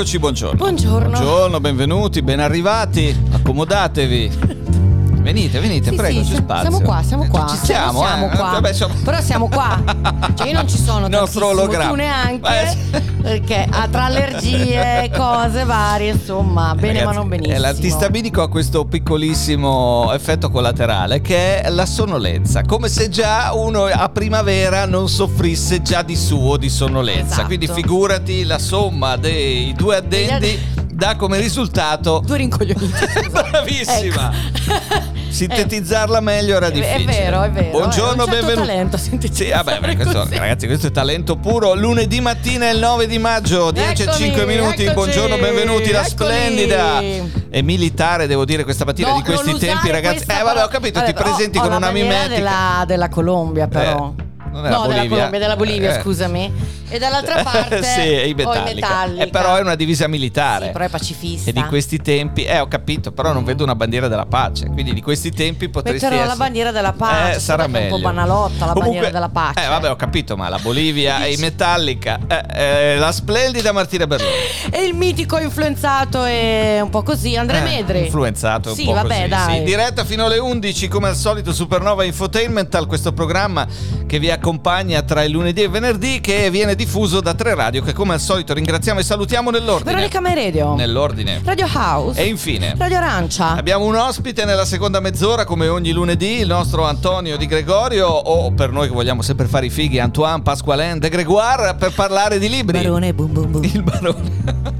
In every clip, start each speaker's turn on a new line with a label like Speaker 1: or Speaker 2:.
Speaker 1: Eccoci, buongiorno.
Speaker 2: Buongiorno.
Speaker 1: Buongiorno, benvenuti, ben arrivati. Accomodatevi. Venite, venite,
Speaker 2: Sì,
Speaker 1: prego,
Speaker 2: sì,
Speaker 1: c'è spazio.
Speaker 2: Siamo qua, siamo qua.
Speaker 1: Ci siamo,
Speaker 2: siamo
Speaker 1: eh.
Speaker 2: qua.
Speaker 1: Vabbè, siamo-
Speaker 2: Però siamo qua. Cioè io non ci sono
Speaker 1: Il nostro ologramma.
Speaker 2: tu neanche.
Speaker 1: Eh, sì.
Speaker 2: Perché ha tra allergie, cose varie, insomma, bene
Speaker 1: Ragazzi,
Speaker 2: ma non benissimo.
Speaker 1: eh, L'antistaminico ha questo piccolissimo effetto collaterale che è la sonnolenza, come se già uno a primavera non soffrisse già di suo di sonnolenza.
Speaker 2: Esatto.
Speaker 1: Quindi figurati la somma dei due addendi dà come risultato
Speaker 2: Due rincoglioniti.
Speaker 1: Bravissima.
Speaker 2: Ecco.
Speaker 1: Sintetizzarla meglio era
Speaker 2: È- è
Speaker 1: difficile.
Speaker 2: vero, è vero,
Speaker 1: Buongiorno,
Speaker 2: è un certo
Speaker 1: benvenuti.
Speaker 2: talento
Speaker 1: Sì, vabbè, beh, questo, ragazzi, questo è talento puro. Lunedì mattina il 9 di maggio, 10 e
Speaker 2: Eccomi,
Speaker 1: 5 minuti.
Speaker 2: eccoci,
Speaker 1: Buongiorno, benvenuti. La
Speaker 2: eccoli.
Speaker 1: splendida e militare, devo dire, questa mattina
Speaker 2: No,
Speaker 1: di questi tempi, ragazzi. Eh, vabbè, ho capito,
Speaker 2: Vabbè,
Speaker 1: ti presenti
Speaker 2: ho
Speaker 1: con una mimetica.
Speaker 2: Della, della Colombia, però.
Speaker 1: Eh, non è
Speaker 2: no, della. Colombia, della Bolivia,
Speaker 1: Eh.
Speaker 2: scusami. E dall'altra parte
Speaker 1: sì, è i metallica.
Speaker 2: metallica.
Speaker 1: Eh, però è una divisa militare.
Speaker 2: Sì, però è pacifista.
Speaker 1: E di questi tempi, eh, ho capito, però non vedo una bandiera della pace. Quindi di questi tempi potresti
Speaker 2: Metterò
Speaker 1: essere.
Speaker 2: la bandiera della pace.
Speaker 1: Eh, sarà
Speaker 2: è
Speaker 1: meglio.
Speaker 2: un po' banalotta la
Speaker 1: Comunque-
Speaker 2: bandiera della pace.
Speaker 1: Eh, vabbè, ho capito, ma la Bolivia e i Metallica, eh, eh, la splendida Martina Berloni.
Speaker 2: E il mitico influenzato e un po' così, Andrea
Speaker 1: Eh,
Speaker 2: Medri.
Speaker 1: Influenzato un
Speaker 2: Sì,
Speaker 1: po'
Speaker 2: vabbè,
Speaker 1: così.
Speaker 2: dai.
Speaker 1: Sì, diretta fino alle 11, come al solito, Supernova Infotainmental, questo programma che vi accompagna tra il lunedì e il venerdì, che viene diffuso da tre radio, che come al solito ringraziamo e salutiamo nell'ordine.
Speaker 2: Veronica Mai Radio.
Speaker 1: Nell'ordine.
Speaker 2: Radio House.
Speaker 1: E infine.
Speaker 2: Radio Arancia.
Speaker 1: Abbiamo un ospite nella seconda mezz'ora, come ogni lunedì, il nostro Antonio Di Gregorio, o per noi che vogliamo sempre fare i fighi, Antoine Pasqualin de Gregoire, per parlare di libri.
Speaker 2: Barone, boom boom boom.
Speaker 1: Il barone.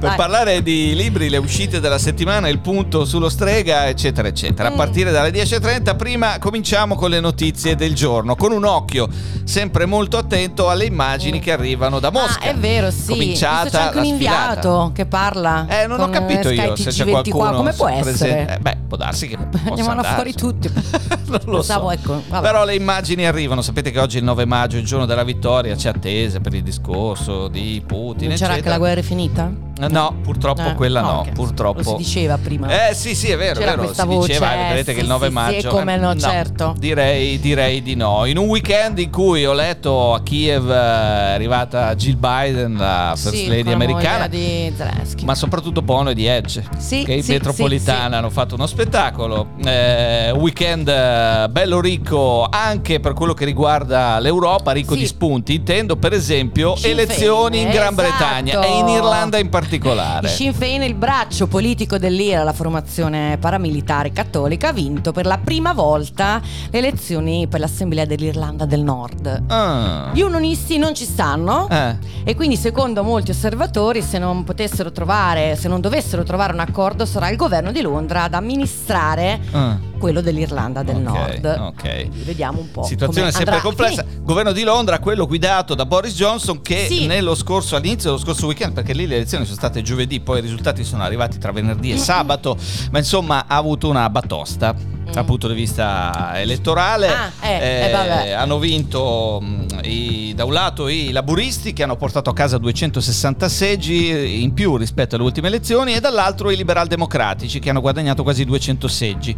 Speaker 1: per parlare di libri, le uscite della settimana, il punto sullo strega, eccetera, eccetera. A
Speaker 2: Mm.
Speaker 1: partire dalle 10.30, prima cominciamo con le notizie del giorno, con un occhio sempre molto attento alle immagini che arrivano da Mosca.
Speaker 2: Ah, è vero, sì.
Speaker 1: Cominciata
Speaker 2: Visto c'è anche un inviato che parla.
Speaker 1: Eh, non ho capito io se c'è
Speaker 2: TG24.
Speaker 1: qualcuno
Speaker 2: Come può essere?
Speaker 1: Eh, beh, può darsi che
Speaker 2: Andiamo fuori tutti.
Speaker 1: non lo
Speaker 2: Pensavo,
Speaker 1: so.
Speaker 2: ecco, vabbè.
Speaker 1: Però le immagini arrivano. Sapete che oggi è il 9 maggio, il giorno della vittoria. C'è attesa per il discorso di Putin.
Speaker 2: Non c'era
Speaker 1: eccetera.
Speaker 2: anche la guerra è finita?
Speaker 1: Eh, No, purtroppo
Speaker 2: Eh,
Speaker 1: quella no.
Speaker 2: ok.
Speaker 1: Purtroppo.
Speaker 2: Lo si diceva prima.
Speaker 1: Eh sì, sì, è vero,
Speaker 2: C'era
Speaker 1: vero. si
Speaker 2: voce,
Speaker 1: diceva,
Speaker 2: eh,
Speaker 1: vedete che
Speaker 2: sì,
Speaker 1: il 9
Speaker 2: sì, sì,
Speaker 1: maggio.
Speaker 2: e come
Speaker 1: eh,
Speaker 2: no, certo.
Speaker 1: Direi, direi di no. In un weekend in cui ho letto a Kiev eh, è arrivata Jill Biden, la first
Speaker 2: Sì,
Speaker 1: lady americana.
Speaker 2: di Zelensky.
Speaker 1: Ma soprattutto Bono e di Edge,
Speaker 2: Sì,
Speaker 1: che in
Speaker 2: sì,
Speaker 1: metropolitana
Speaker 2: sì, sì.
Speaker 1: hanno fatto uno spettacolo. Eh, weekend eh, bello ricco anche per quello che riguarda l'Europa, ricco
Speaker 2: Sì.
Speaker 1: di spunti. Intendo, per esempio,
Speaker 2: Sinn
Speaker 1: elezioni
Speaker 2: Féin,
Speaker 1: in Gran
Speaker 2: esatto.
Speaker 1: Bretagna e in Irlanda in
Speaker 2: Il
Speaker 1: particolare.
Speaker 2: Sinn Féin, il braccio politico dell'IRA, la formazione paramilitare cattolica, ha vinto per la prima volta le elezioni per l'Assemblea dell'Irlanda del Nord.
Speaker 1: Ah.
Speaker 2: Gli unionisti non ci stanno
Speaker 1: Eh.
Speaker 2: e quindi secondo molti osservatori se non potessero trovare, se non dovessero trovare un accordo sarà il governo di Londra ad amministrare
Speaker 1: Ah.
Speaker 2: Quello dell'Irlanda del
Speaker 1: Ok,
Speaker 2: Nord.
Speaker 1: ok.
Speaker 2: Vediamo un po'.
Speaker 1: Situazione sempre complessa.
Speaker 2: finire.
Speaker 1: Governo di Londra, quello guidato da Boris Johnson, che
Speaker 2: Sì.
Speaker 1: nello scorso, all'inizio dello scorso weekend, perché lì le elezioni sono state giovedì, poi i risultati sono arrivati tra venerdì e sabato, ma insomma ha avuto una batosta dal punto di vista elettorale.
Speaker 2: Mm. Ah, eh, eh, vabbè.
Speaker 1: hanno vinto mh, i- da un lato i laburisti che hanno portato a casa 260 seggi in più rispetto alle ultime elezioni e dall'altro i liberal democratici che hanno guadagnato quasi 200 seggi.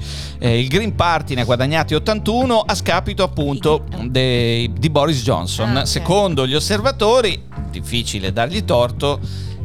Speaker 1: Eh, il Green Party ne ha guadagnati 81 a scapito appunto dei- di Boris Johnson.
Speaker 2: Ah, ok.
Speaker 1: Secondo gli osservatori, difficile dargli torto.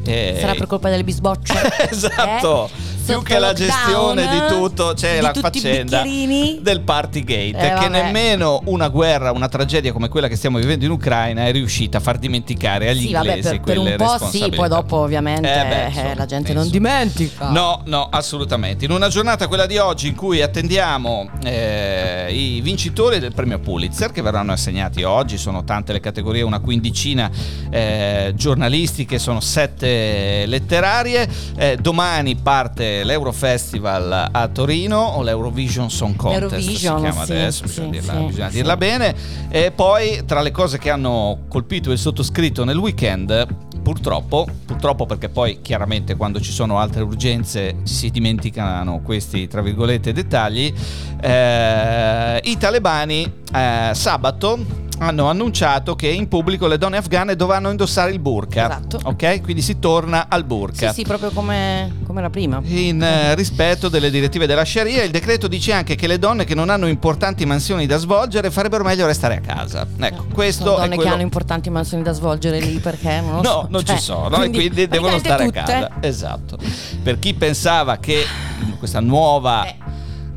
Speaker 1: eh,
Speaker 2: Sarà per colpa delle bisbocce?
Speaker 1: esatto.
Speaker 2: Eh?
Speaker 1: Più che la gestione di tutto, c'è
Speaker 2: di
Speaker 1: la faccenda del Partygate,
Speaker 2: Eh,
Speaker 1: che
Speaker 2: vabbè.
Speaker 1: nemmeno una guerra, una tragedia come quella che stiamo vivendo in Ucraina è riuscita a far dimenticare agli
Speaker 2: Sì, vabbè,
Speaker 1: inglesi
Speaker 2: per, per
Speaker 1: quelle
Speaker 2: un po' sì, poi dopo ovviamente
Speaker 1: Eh beh,
Speaker 2: eh,
Speaker 1: insomma,
Speaker 2: la gente
Speaker 1: insomma.
Speaker 2: non dimentica.
Speaker 1: No, no, assolutamente. In una giornata, quella di oggi, in cui attendiamo eh, i vincitori del premio Pulitzer, che verranno assegnati oggi, sono tante le categorie, una quindicina eh, giornalistiche, sono sette letterarie. Eh, domani parte l'Eurofestival a Torino, o l'Eurovision Song Contest,
Speaker 2: L'Eurovision,
Speaker 1: si chiama
Speaker 2: sì,
Speaker 1: adesso,
Speaker 2: sì,
Speaker 1: bisogna, dirla,
Speaker 2: sì,
Speaker 1: bisogna
Speaker 2: sì.
Speaker 1: dirla bene. E poi, tra le cose che hanno colpito il sottoscritto nel weekend, purtroppo, purtroppo purtroppo perché poi chiaramente quando ci sono altre urgenze si dimenticano questi tra virgolette dettagli, eh, i talebani eh, sabato hanno annunciato che in pubblico le donne afghane dovranno indossare il burqa.
Speaker 2: Esatto.
Speaker 1: Ok? Quindi si torna al burqa.
Speaker 2: Sì, sì, proprio come, come la prima.
Speaker 1: In eh, rispetto delle direttive della Sharia, il decreto dice anche che le donne che non hanno importanti mansioni da svolgere farebbero meglio restare a casa. Ecco,
Speaker 2: No,
Speaker 1: questo
Speaker 2: sono donne
Speaker 1: quello...
Speaker 2: che hanno importanti mansioni da svolgere lì perché non lo
Speaker 1: No,
Speaker 2: so.
Speaker 1: non
Speaker 2: Cioè,
Speaker 1: ci sono, e quindi devono stare a
Speaker 2: praticamente
Speaker 1: casa.
Speaker 2: tutte.
Speaker 1: Esatto. Per chi pensava che questa nuova,
Speaker 2: Eh.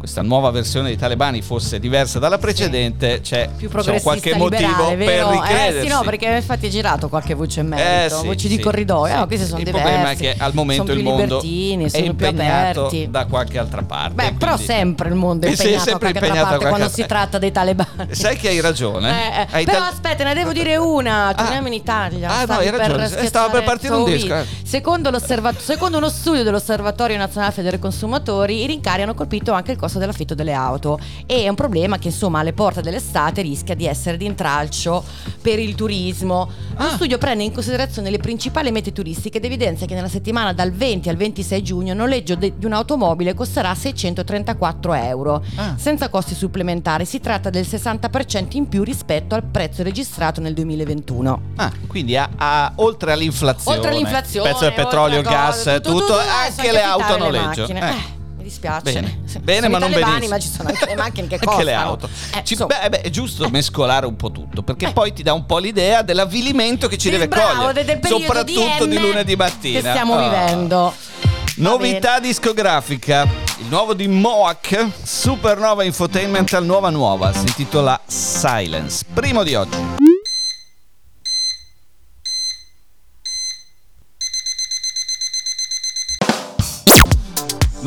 Speaker 1: Questa nuova versione dei talebani fosse diversa dalla precedente, c'è
Speaker 2: più
Speaker 1: qualche
Speaker 2: liberale,
Speaker 1: motivo per
Speaker 2: vero?
Speaker 1: ricredersi.
Speaker 2: Eh sì, no, perché infatti è girato qualche voce in merito,
Speaker 1: Eh, sì,
Speaker 2: voci di
Speaker 1: sì,
Speaker 2: corridoio,
Speaker 1: sì.
Speaker 2: no, questi sono
Speaker 1: il
Speaker 2: diversi.
Speaker 1: problema è che al momento il mondo è impegnato da qualche altra parte.
Speaker 2: Beh, però
Speaker 1: quindi-
Speaker 2: sempre il mondo è
Speaker 1: Eh sì, è
Speaker 2: impegnato da qualche altra
Speaker 1: impegnato da
Speaker 2: parte quando si tratta dei talebani.
Speaker 1: Sai che hai ragione?
Speaker 2: Eh, eh,
Speaker 1: Hai
Speaker 2: Però
Speaker 1: tal-
Speaker 2: aspetta, ne devo dire una. Torniamo in Italia.
Speaker 1: Ah, no, hai ragione.
Speaker 2: per
Speaker 1: Eh, stava per partire un disco, eh.
Speaker 2: Secondo, uno studio dell'Osservatorio Nazionale Federe Consumatori, i rincari hanno colpito anche il costo dell'affitto delle auto. E è un problema che, insomma, alle porte dell'estate rischia di essere di intralcio per il turismo. Lo
Speaker 1: Ah.
Speaker 2: studio prende in considerazione le principali mete turistiche ed evidenzia che nella settimana dal 20 al 26 giugno il noleggio de- di un'automobile costerà 634 euro
Speaker 1: Ah.
Speaker 2: senza costi supplementari. Si tratta del 60% in più rispetto al prezzo registrato nel 2021.
Speaker 1: Ah, quindi ha, ha- oltre all'inflazione,
Speaker 2: Oltre all'inflazione,
Speaker 1: il prezzo del petrolio,
Speaker 2: a
Speaker 1: gas,
Speaker 2: cose,
Speaker 1: tutto,
Speaker 2: eh,
Speaker 1: anche
Speaker 2: sono
Speaker 1: le
Speaker 2: anche
Speaker 1: auto a
Speaker 2: affittare le
Speaker 1: Eh.
Speaker 2: Eh, dispiace.
Speaker 1: Bene, bene ma non benissimo.
Speaker 2: ma ci sono anche le macchine che
Speaker 1: Anche
Speaker 2: costano.
Speaker 1: le auto.
Speaker 2: Eh,
Speaker 1: Ci- beh, beh, è giusto mescolare un po' tutto, perché poi ti dà un po' l'idea dell'avvilimento che ci
Speaker 2: Sì,
Speaker 1: deve
Speaker 2: bravo,
Speaker 1: cogliere,
Speaker 2: del
Speaker 1: soprattutto di,
Speaker 2: M
Speaker 1: lunedì mattina.
Speaker 2: Che stiamo
Speaker 1: Ah.
Speaker 2: vivendo.
Speaker 1: Novità discografica, il nuovo di Moak, Supernova Infotainment al nuova nuova, si intitola Silence, primo di oggi.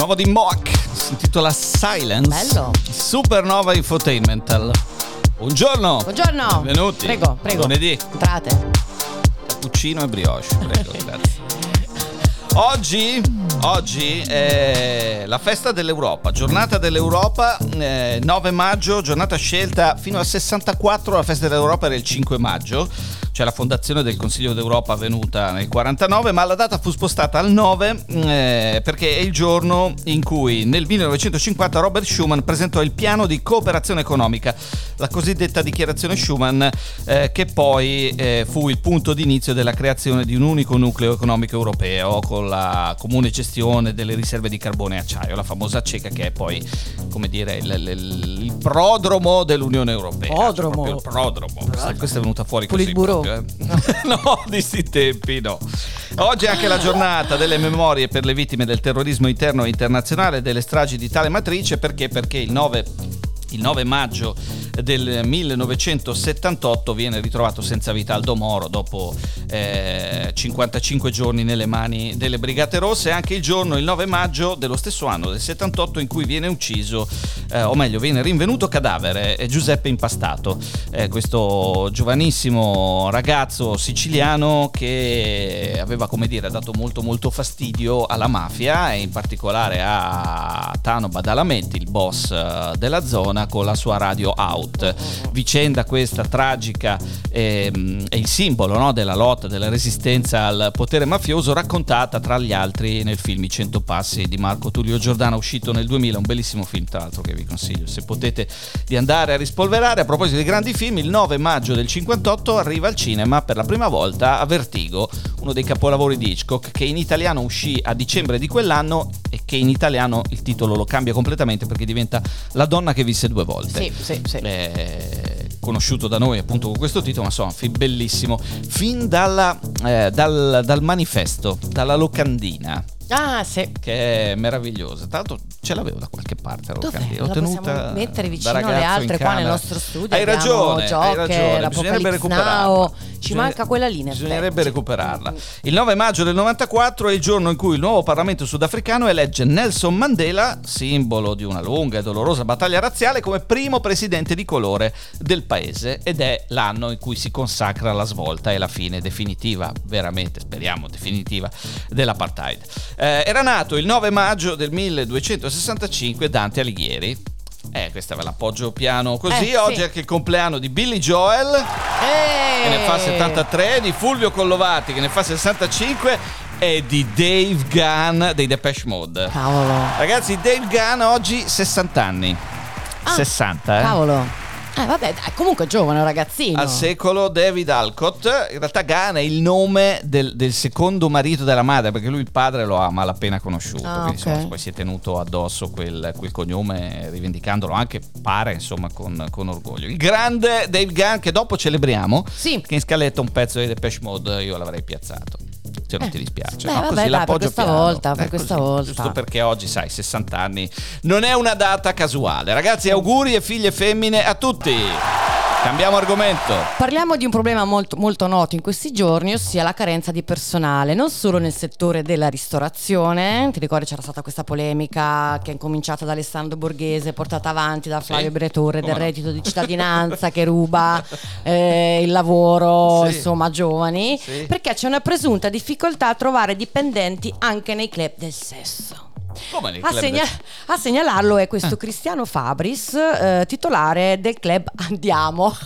Speaker 1: Nuovo di Moak, si intitola Silence.
Speaker 2: Bello.
Speaker 1: Supernova Infotainmental. Buongiorno.
Speaker 2: Buongiorno.
Speaker 1: Benvenuti.
Speaker 2: Prego, prego.
Speaker 1: Lunedì.
Speaker 2: Entrate.
Speaker 1: Cappuccino e brioche, prego, grazie. Oggi, oggi è la festa dell'Europa, giornata dell'Europa, eh, 9 maggio, giornata scelta fino al 64, la festa dell'Europa era il 5 maggio, cioè la fondazione del Consiglio d'Europa avvenuta nel 49, ma la data fu spostata al 9 eh, perché è il giorno in cui nel 1950 Robert Schuman presentò il piano di cooperazione economica, la cosiddetta dichiarazione Schuman, eh, che poi eh, fu il punto d'inizio della creazione di un unico nucleo economico europeo con la comune gestione delle riserve di carbone e acciaio, la famosa CECA che è poi, come dire, il, il- il prodromo dell'Unione Europea.
Speaker 2: Prodromo.
Speaker 1: Cioè, il prodromo. Questa, questa è venuta fuori così.
Speaker 2: Politburo.
Speaker 1: Eh. no, di sti tempi no. Oggi è anche la giornata delle memorie per le vittime del terrorismo interno e internazionale delle stragi di tale matrice perché? Perché il 9 il 9 maggio del 1978 viene ritrovato senza vita Aldo Moro dopo eh, 55 giorni nelle mani delle Brigate Rosse, anche il giorno, il 9 maggio dello stesso anno, del 78, in cui viene ucciso, eh, o meglio, viene rinvenuto cadavere eh, Giuseppe Impastato, eh, questo giovanissimo ragazzo siciliano che aveva, come dire, dato molto molto fastidio alla mafia e in particolare a Tano Badalamenti, il boss eh, della zona, con la sua radio out. Vicenda questa tragica ehm, è il simbolo no, della lotta, della resistenza al potere mafioso, raccontata tra gli altri nel film I Cento Passi di Marco Tullio Giordano, uscito nel 2000, un bellissimo film tra l'altro che vi consiglio se potete di andare a rispolverare. A proposito di grandi film, il 9 maggio del 58 arriva al cinema per la prima volta a Vertigo, uno dei capolavori di Hitchcock, che in italiano uscì a dicembre di quell'anno che in italiano il titolo lo cambia completamente perché diventa La donna che visse due volte.
Speaker 2: Sì, sì, sì.
Speaker 1: Eh, conosciuto da noi appunto con questo titolo, ma insomma, film bellissimo, fin dalla, eh, dal, dal manifesto, dalla locandina.
Speaker 2: Ah, sì.
Speaker 1: Che è meravigliosa. L'altro ce l'avevo da qualche parte la. L'ho
Speaker 2: La
Speaker 1: tenuta
Speaker 2: possiamo mettere vicino alle
Speaker 1: in
Speaker 2: altre qua nel nostro studio.
Speaker 1: Hai ragione, hai
Speaker 2: Joker,
Speaker 1: ragione. Bisognerebbe recuperarla.
Speaker 2: Now. Ci
Speaker 1: Bisogna-
Speaker 2: manca quella in
Speaker 1: Bisognerebbe
Speaker 2: effetti.
Speaker 1: recuperarla. Il 9 maggio del 94 è il giorno in cui il nuovo Parlamento sudafricano elegge Nelson Mandela, simbolo di una lunga e dolorosa battaglia razziale, come primo presidente di colore del paese ed è l'anno in cui si consacra la svolta e la fine definitiva, veramente speriamo definitiva, dell'apartheid. Eh, era nato il 9 maggio del 1265 Dante Alighieri. Eh, questa ve l'appoggio piano così.
Speaker 2: Eh,
Speaker 1: Oggi
Speaker 2: sì.
Speaker 1: è anche il compleanno di Billy Joel
Speaker 2: Eh.
Speaker 1: che ne fa 73, di Fulvio Collovati che ne fa 65, è di Dave Gunn dei Depeche Mode.
Speaker 2: Cavolo.
Speaker 1: Ragazzi, Dave Gunn oggi 60 anni.
Speaker 2: Ah,
Speaker 1: 60, eh?
Speaker 2: Cavolo. Eh, vabbè, dai, comunque giovane ragazzino.
Speaker 1: Al secolo David Alcott, in realtà Gunn è il nome del, del secondo marito della madre, perché lui il padre lo ha malapena conosciuto,
Speaker 2: Ah,
Speaker 1: quindi
Speaker 2: ok.
Speaker 1: insomma, poi si è tenuto addosso quel, quel cognome, rivendicandolo anche, pare, insomma, con, con orgoglio. Il grande Dave Gunn, che dopo celebriamo,
Speaker 2: Sì.
Speaker 1: che in scaletta un pezzo di Depeche Mode io l'avrei piazzato. Se non
Speaker 2: Eh.
Speaker 1: ti dispiace,
Speaker 2: Beh,
Speaker 1: no?
Speaker 2: vabbè,
Speaker 1: così
Speaker 2: dai, per
Speaker 1: l'appoggio
Speaker 2: questa
Speaker 1: piano.
Speaker 2: volta, per
Speaker 1: Eh,
Speaker 2: questa
Speaker 1: così,
Speaker 2: volta.
Speaker 1: Giusto perché oggi, sai, 60 anni non è una data casuale. Ragazzi, auguri e figlie femmine a tutti. Cambiamo argomento.
Speaker 2: Parliamo di un problema molto, molto noto in questi giorni, ossia la carenza di personale, non solo nel settore della ristorazione. Ti ricordi c'era stata questa polemica che è incominciata da Alessandro Borghese, portata avanti da Flavio Bretore
Speaker 1: come
Speaker 2: del
Speaker 1: no.
Speaker 2: reddito di cittadinanza che ruba eh, il lavoro,
Speaker 1: Sì.
Speaker 2: insomma, giovani,
Speaker 1: Sì.
Speaker 2: perché c'è una presunta difficoltà a trovare dipendenti anche nei club del sesso. A, segna- a segnalarlo è questo Cristiano Fabris, eh, titolare del club Andiamo.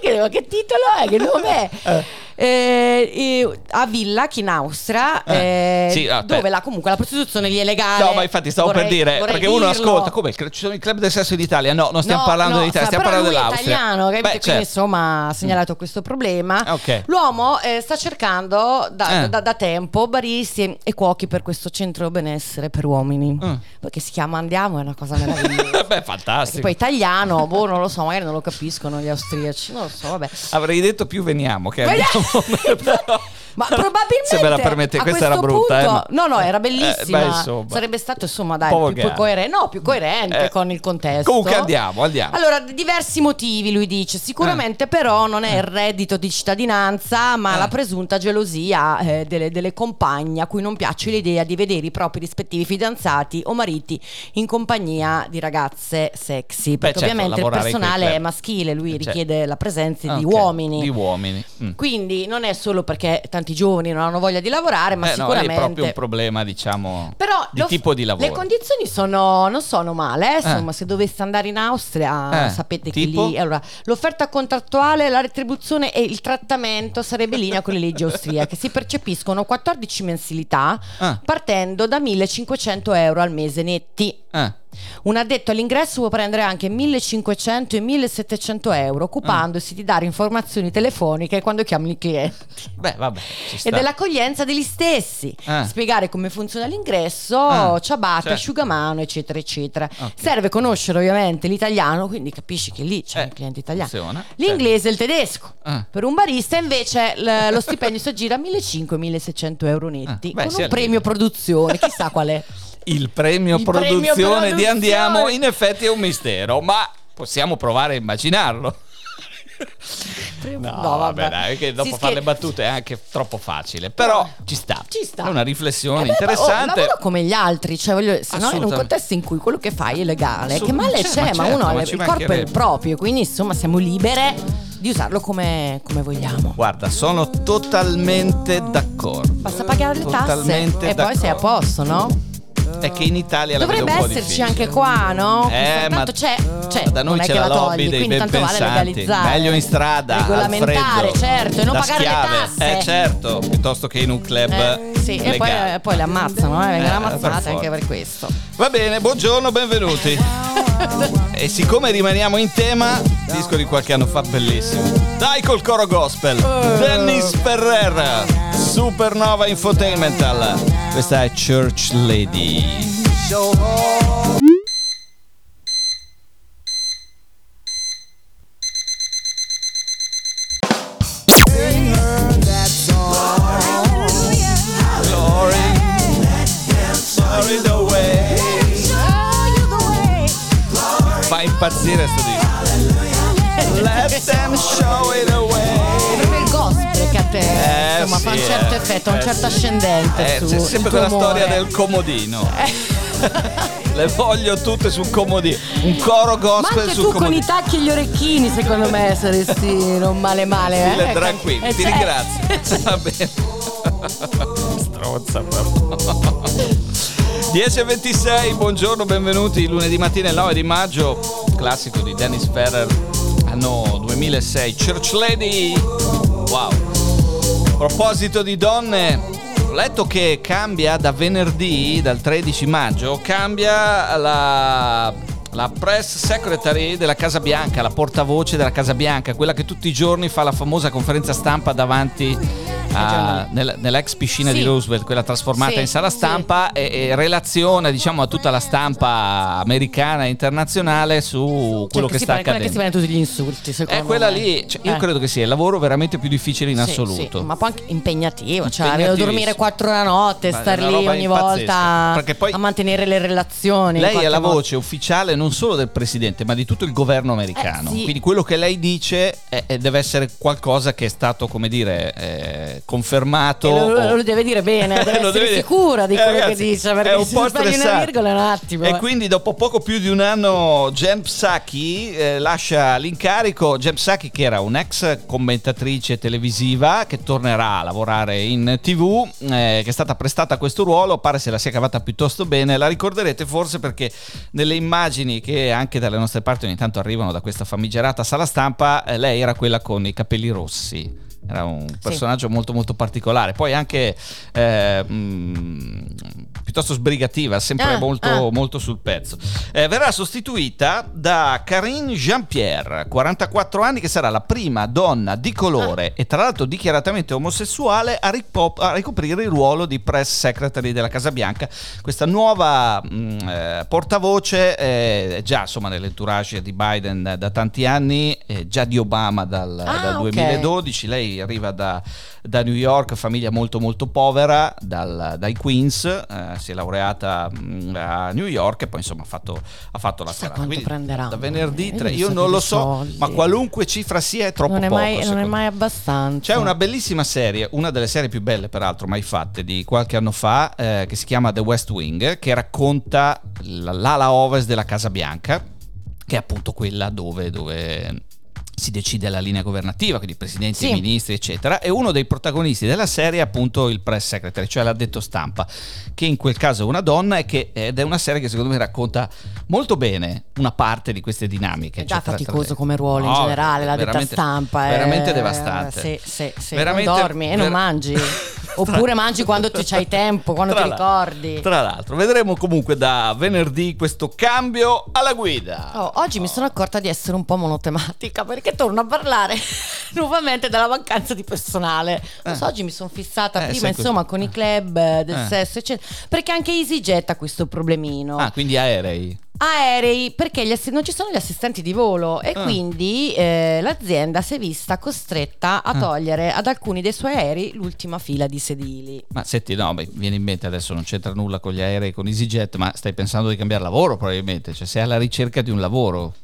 Speaker 2: Che, che titolo è? Che nome è? Eh, eh, a Villach in Austria,
Speaker 1: Eh,
Speaker 2: eh,
Speaker 1: sì, aspetta.
Speaker 2: dove la, comunque la prostituzione lì è legale.
Speaker 1: No, ma infatti stavo
Speaker 2: Vorrei-
Speaker 1: per dire, perché uno
Speaker 2: dirlo.
Speaker 1: ascolta, come ci sono i club del sesso in Italia? No, non stiamo
Speaker 2: No,
Speaker 1: parlando
Speaker 2: no,
Speaker 1: dell'Italia, stiamo parlando
Speaker 2: lui è
Speaker 1: dell'Austria.
Speaker 2: italiano, capito?
Speaker 1: Beh,
Speaker 2: Quindi
Speaker 1: certo.
Speaker 2: insomma ha segnalato questo problema.
Speaker 1: Ok.
Speaker 2: L'uomo eh, sta cercando da,
Speaker 1: Eh.
Speaker 2: da- da tempo baristi e cuochi per questo centro benessere per uomini.
Speaker 1: Mm.
Speaker 2: Perché si chiama Andiamo, è una cosa meravigliosa.
Speaker 1: Beh,
Speaker 2: Perché
Speaker 1: fantastico.
Speaker 2: poi italiano, boh, non lo so, magari non lo capiscono gli austriaci, non lo so, vabbè.
Speaker 1: Avrei detto più veniamo che
Speaker 2: Vedi-
Speaker 1: 我没
Speaker 2: Ma probabilmente
Speaker 1: Se me la permette, questa era brutta. eh,
Speaker 2: punto-
Speaker 1: ma-
Speaker 2: No, no, era
Speaker 1: Eh,
Speaker 2: bellissima.
Speaker 1: beh, insomma.
Speaker 2: Sarebbe stato insomma, dai, più, più coerente, no, più coerente
Speaker 1: Eh,
Speaker 2: con il contesto.
Speaker 1: Comunque andiamo, andiamo.
Speaker 2: Allora, diversi motivi lui dice. Sicuramente, però, non è il reddito di cittadinanza, ma
Speaker 1: Eh.
Speaker 2: la presunta gelosia eh, delle, delle compagne a cui non piace l'idea di vedere i propri rispettivi fidanzati o mariti in compagnia di ragazze sexy. Perché
Speaker 1: certo,
Speaker 2: ovviamente il personale è maschile, lui
Speaker 1: Eh, certo.
Speaker 2: richiede la presenza di
Speaker 1: Ok,
Speaker 2: uomini.
Speaker 1: Di uomini. Mm.
Speaker 2: Quindi non è solo perché tanti giovani non hanno voglia di lavorare, ma
Speaker 1: Eh, no,
Speaker 2: sicuramente.
Speaker 1: è proprio un problema, diciamo,
Speaker 2: Però
Speaker 1: di tipo di lavoro.
Speaker 2: Le condizioni sono, non sono male, eh, insomma, se doveste andare in Austria
Speaker 1: Eh,
Speaker 2: sapete
Speaker 1: tipo?
Speaker 2: che lì allora, l'offerta contrattuale, la retribuzione e il trattamento sarebbe in linea con le leggi austriache. Si percepiscono 14 mensilità
Speaker 1: Ah.
Speaker 2: partendo da 1500 euro al mese netti.
Speaker 1: Eh.
Speaker 2: Un addetto all'ingresso può prendere anche 1500 e 1700 euro occupandosi di dare informazioni telefoniche quando chiamano i clienti
Speaker 1: Beh, vabbè.
Speaker 2: E dell'accoglienza degli stessi,
Speaker 1: Ah.
Speaker 2: spiegare come funziona l'ingresso,
Speaker 1: Ah,
Speaker 2: ciabatte,
Speaker 1: certo.
Speaker 2: asciugamano, eccetera, eccetera.
Speaker 1: Ok.
Speaker 2: Serve conoscere ovviamente l'italiano, quindi capisci che lì c'è
Speaker 1: Eh,
Speaker 2: un cliente italiano.
Speaker 1: funziona,
Speaker 2: L'inglese e il tedesco.
Speaker 1: Ah.
Speaker 2: Per un barista invece l- lo stipendio si aggira a 1500-1600 euro netti,
Speaker 1: Ah, beh,
Speaker 2: con un premio produzione, chissà qual è.
Speaker 1: Il premio
Speaker 2: Il
Speaker 1: produzione
Speaker 2: premio
Speaker 1: di
Speaker 2: produzione.
Speaker 1: Andiamo in effetti è un mistero, ma possiamo provare a immaginarlo. No, vabbè, dai, che dopo fare le battute è anche troppo facile, però
Speaker 2: No.
Speaker 1: ci sta.
Speaker 2: Ci sta.
Speaker 1: È una riflessione
Speaker 2: Eh beh,
Speaker 1: interessante.
Speaker 2: Oh, lavoro come gli altri, cioè voglio, se no in un contesto in cui quello che fai è legale, che male
Speaker 1: cioè,
Speaker 2: c'è,
Speaker 1: ma certo,
Speaker 2: uno ha
Speaker 1: ma
Speaker 2: il corpo è il proprio, quindi insomma siamo libere di usarlo come, come vogliamo.
Speaker 1: Guarda, sono totalmente d'accordo.
Speaker 2: Basta pagare le tasse
Speaker 1: Totalmente
Speaker 2: e poi sei a posto, no?
Speaker 1: È che in Italia la vedo
Speaker 2: Dovrebbe esserci
Speaker 1: difficile.
Speaker 2: anche qua, no?
Speaker 1: Eh,
Speaker 2: Tanto
Speaker 1: ma
Speaker 2: c'è, c'è,
Speaker 1: da noi c'è la
Speaker 2: la
Speaker 1: lobby
Speaker 2: togli,
Speaker 1: dei
Speaker 2: quindi tanto vale
Speaker 1: benpensanti.
Speaker 2: legalizzare.
Speaker 1: Meglio in strada,
Speaker 2: regolamentare,
Speaker 1: freddo,
Speaker 2: certo, e non
Speaker 1: da
Speaker 2: pagare
Speaker 1: schiave.
Speaker 2: le tasse.
Speaker 1: Eh certo, piuttosto che in un club
Speaker 2: Eh, sì, e poi,
Speaker 1: legale.
Speaker 2: poi le ammazzano, eh, vengono
Speaker 1: Eh, per
Speaker 2: ammazzate anche
Speaker 1: forza.
Speaker 2: per questo.
Speaker 1: Va bene, buongiorno, benvenuti. e siccome rimaniamo in tema, disco di qualche anno fa bellissimo. Dai col coro gospel. Dennis Ferrer, Supernova Infotainmental. Questa è Church Lady. Fa impazzire sto disco. Let them show it away.
Speaker 2: È proprio il gospel che a te
Speaker 1: Eh,
Speaker 2: insomma, fa un
Speaker 1: sì,
Speaker 2: certo
Speaker 1: eh.
Speaker 2: effetto, ha un
Speaker 1: Eh,
Speaker 2: certo
Speaker 1: sì.
Speaker 2: ascendente
Speaker 1: Eh,
Speaker 2: su,
Speaker 1: c'è sempre quella storia
Speaker 2: umore.
Speaker 1: del comodino. Le voglio tutte sul comodino. Un coro
Speaker 2: Ma
Speaker 1: gospel
Speaker 2: anche
Speaker 1: sul
Speaker 2: tu con
Speaker 1: comodino.
Speaker 2: i tacchi e gli orecchini, secondo me, saresti non male male. Eh?
Speaker 1: drag queen,
Speaker 2: Eh,
Speaker 1: ti
Speaker 2: cioè-
Speaker 1: ringrazio. Va bene. Strozza proprio. 10.26, buongiorno, benvenuti. Lunedì mattina il 9 di maggio, classico di Dennis Ferrer, anno 2006. Church Lady. Wow. Proposito di donne, ho letto che cambia da venerdì, dal 13 maggio, cambia la, la press secretary della Casa Bianca, la portavoce della Casa Bianca, quella che tutti i giorni fa la famosa conferenza stampa davanti a, nel, nell'ex piscina
Speaker 2: Sì.
Speaker 1: di Roosevelt, quella trasformata
Speaker 2: Sì,
Speaker 1: in sala
Speaker 2: sì.
Speaker 1: stampa e, e relaziona diciamo a tutta la stampa americana e internazionale su quello
Speaker 2: Cioè,
Speaker 1: che
Speaker 2: si
Speaker 1: sta
Speaker 2: quella che si
Speaker 1: accadendo.
Speaker 2: prende tutti gli insulti, secondo
Speaker 1: È quella
Speaker 2: me.
Speaker 1: lì, cioè, io
Speaker 2: Eh.
Speaker 1: credo che sia il lavoro veramente più difficile in
Speaker 2: Sì,
Speaker 1: assoluto.
Speaker 2: sì, ma poi anche impegnativo, cioè dormire quattro la notte,
Speaker 1: Ma
Speaker 2: star lì ogni volta
Speaker 1: poi-
Speaker 2: a mantenere le relazioni.
Speaker 1: Lei è la voce ufficiale non solo del presidente, ma di tutto il governo americano.
Speaker 2: Eh, sì.
Speaker 1: Quindi quello che lei dice è- è- deve essere qualcosa che è stato, come dire, eh, confermato.
Speaker 2: Lo,
Speaker 1: o-
Speaker 2: lo deve dire bene, deve essere
Speaker 1: dire-
Speaker 2: sicura di
Speaker 1: Eh,
Speaker 2: quello
Speaker 1: ragazzi,
Speaker 2: che dice,
Speaker 1: è
Speaker 2: perché
Speaker 1: un
Speaker 2: se
Speaker 1: po'
Speaker 2: sbagli una virgola è un attimo.
Speaker 1: E
Speaker 2: eh.
Speaker 1: quindi dopo poco più di un anno Jen Psaki eh, lascia l'incarico. Jen Psaki che era un'ex commentatrice televisiva che tornerà a lavorare in tv, eh, che è stata prestata a questo ruolo, pare se la sia cavata piuttosto bene. La ricorderete forse perché nelle immagini che anche dalle nostre parti ogni tanto arrivano da questa famigerata sala stampa, eh, lei era quella con i capelli rossi. Era un personaggio molto molto particolare, poi anche eh, mm, piuttosto sbrigativa, sempre
Speaker 2: Ah,
Speaker 1: molto,
Speaker 2: ah.
Speaker 1: molto sul pezzo. Eh, verrà sostituita da Karine Jean-Pierre, 44 anni, che sarà la prima donna di colore e tra l'altro dichiaratamente omosessuale a, ripo- a ricoprire il ruolo di press secretary della Casa Bianca. Questa nuova mm, eh, portavoce eh, già insomma nell'entourage di Biden da tanti anni, eh, già di Obama dal,
Speaker 2: Ah,
Speaker 1: dal
Speaker 2: ok.
Speaker 1: 2012. Lei arriva da, da New York, famiglia molto molto povera, dal- dai Queens, eh, si è laureata mm, a New York e poi insomma ha fatto, ha fatto la
Speaker 2: quanto
Speaker 1: Quindi
Speaker 2: prenderà.
Speaker 1: Da venerdì
Speaker 2: Io
Speaker 1: tre,
Speaker 2: non
Speaker 1: io non lo so,
Speaker 2: soldi.
Speaker 1: ma qualunque cifra sia è troppo
Speaker 2: non è,
Speaker 1: poco.
Speaker 2: mai, non è mai abbastanza.
Speaker 1: c'è una bellissima serie, una delle serie più belle peraltro mai fatte di qualche anno fa, eh, che si chiama The West Wing, che racconta l'ala ovest della Casa Bianca, che è appunto quella dove, dove si decide la linea governativa, quindi presidenti,
Speaker 2: Sì.
Speaker 1: ministri, eccetera. E uno dei protagonisti della serie è appunto il press secretary, cioè l'addetto stampa, che in quel caso è una donna e che, ed è una serie che secondo me racconta molto bene una parte di queste dinamiche.
Speaker 2: È già
Speaker 1: cioè, tra
Speaker 2: faticoso come ruolo in
Speaker 1: No,
Speaker 2: generale, la detta
Speaker 1: veramente-
Speaker 2: stampa. È...
Speaker 1: Veramente devastante.
Speaker 2: Sì, sì, sì.
Speaker 1: Veramente-
Speaker 2: non dormi e non
Speaker 1: ver-
Speaker 2: mangi. Oppure mangi quando ti c'hai tempo, quando
Speaker 1: Tra
Speaker 2: ti ricordi.
Speaker 1: Tra l'altro, vedremo comunque da venerdì questo cambio alla guida.
Speaker 2: Oh, oggi mi sono accorta di essere un po' monotematica perché torno a parlare nuovamente della mancanza di personale. Non so, oggi mi sono fissata
Speaker 1: Eh,
Speaker 2: prima
Speaker 1: così.
Speaker 2: insomma con i club eh, del
Speaker 1: Eh.
Speaker 2: sesso eccetera perché anche EasyJet ha questo problemino.
Speaker 1: Ah, quindi aerei.
Speaker 2: Aerei perché gli assi- non ci sono gli assistenti di volo e
Speaker 1: Ah.
Speaker 2: quindi eh, l'azienda si è vista costretta a
Speaker 1: Ah.
Speaker 2: togliere ad alcuni dei suoi aerei l'ultima fila di sedili.
Speaker 1: Ma senti, no, beh, viene in mente adesso non c'entra nulla con gli aerei, con EasyJet, ma stai pensando di cambiare lavoro probabilmente, cioè sei alla ricerca di un lavoro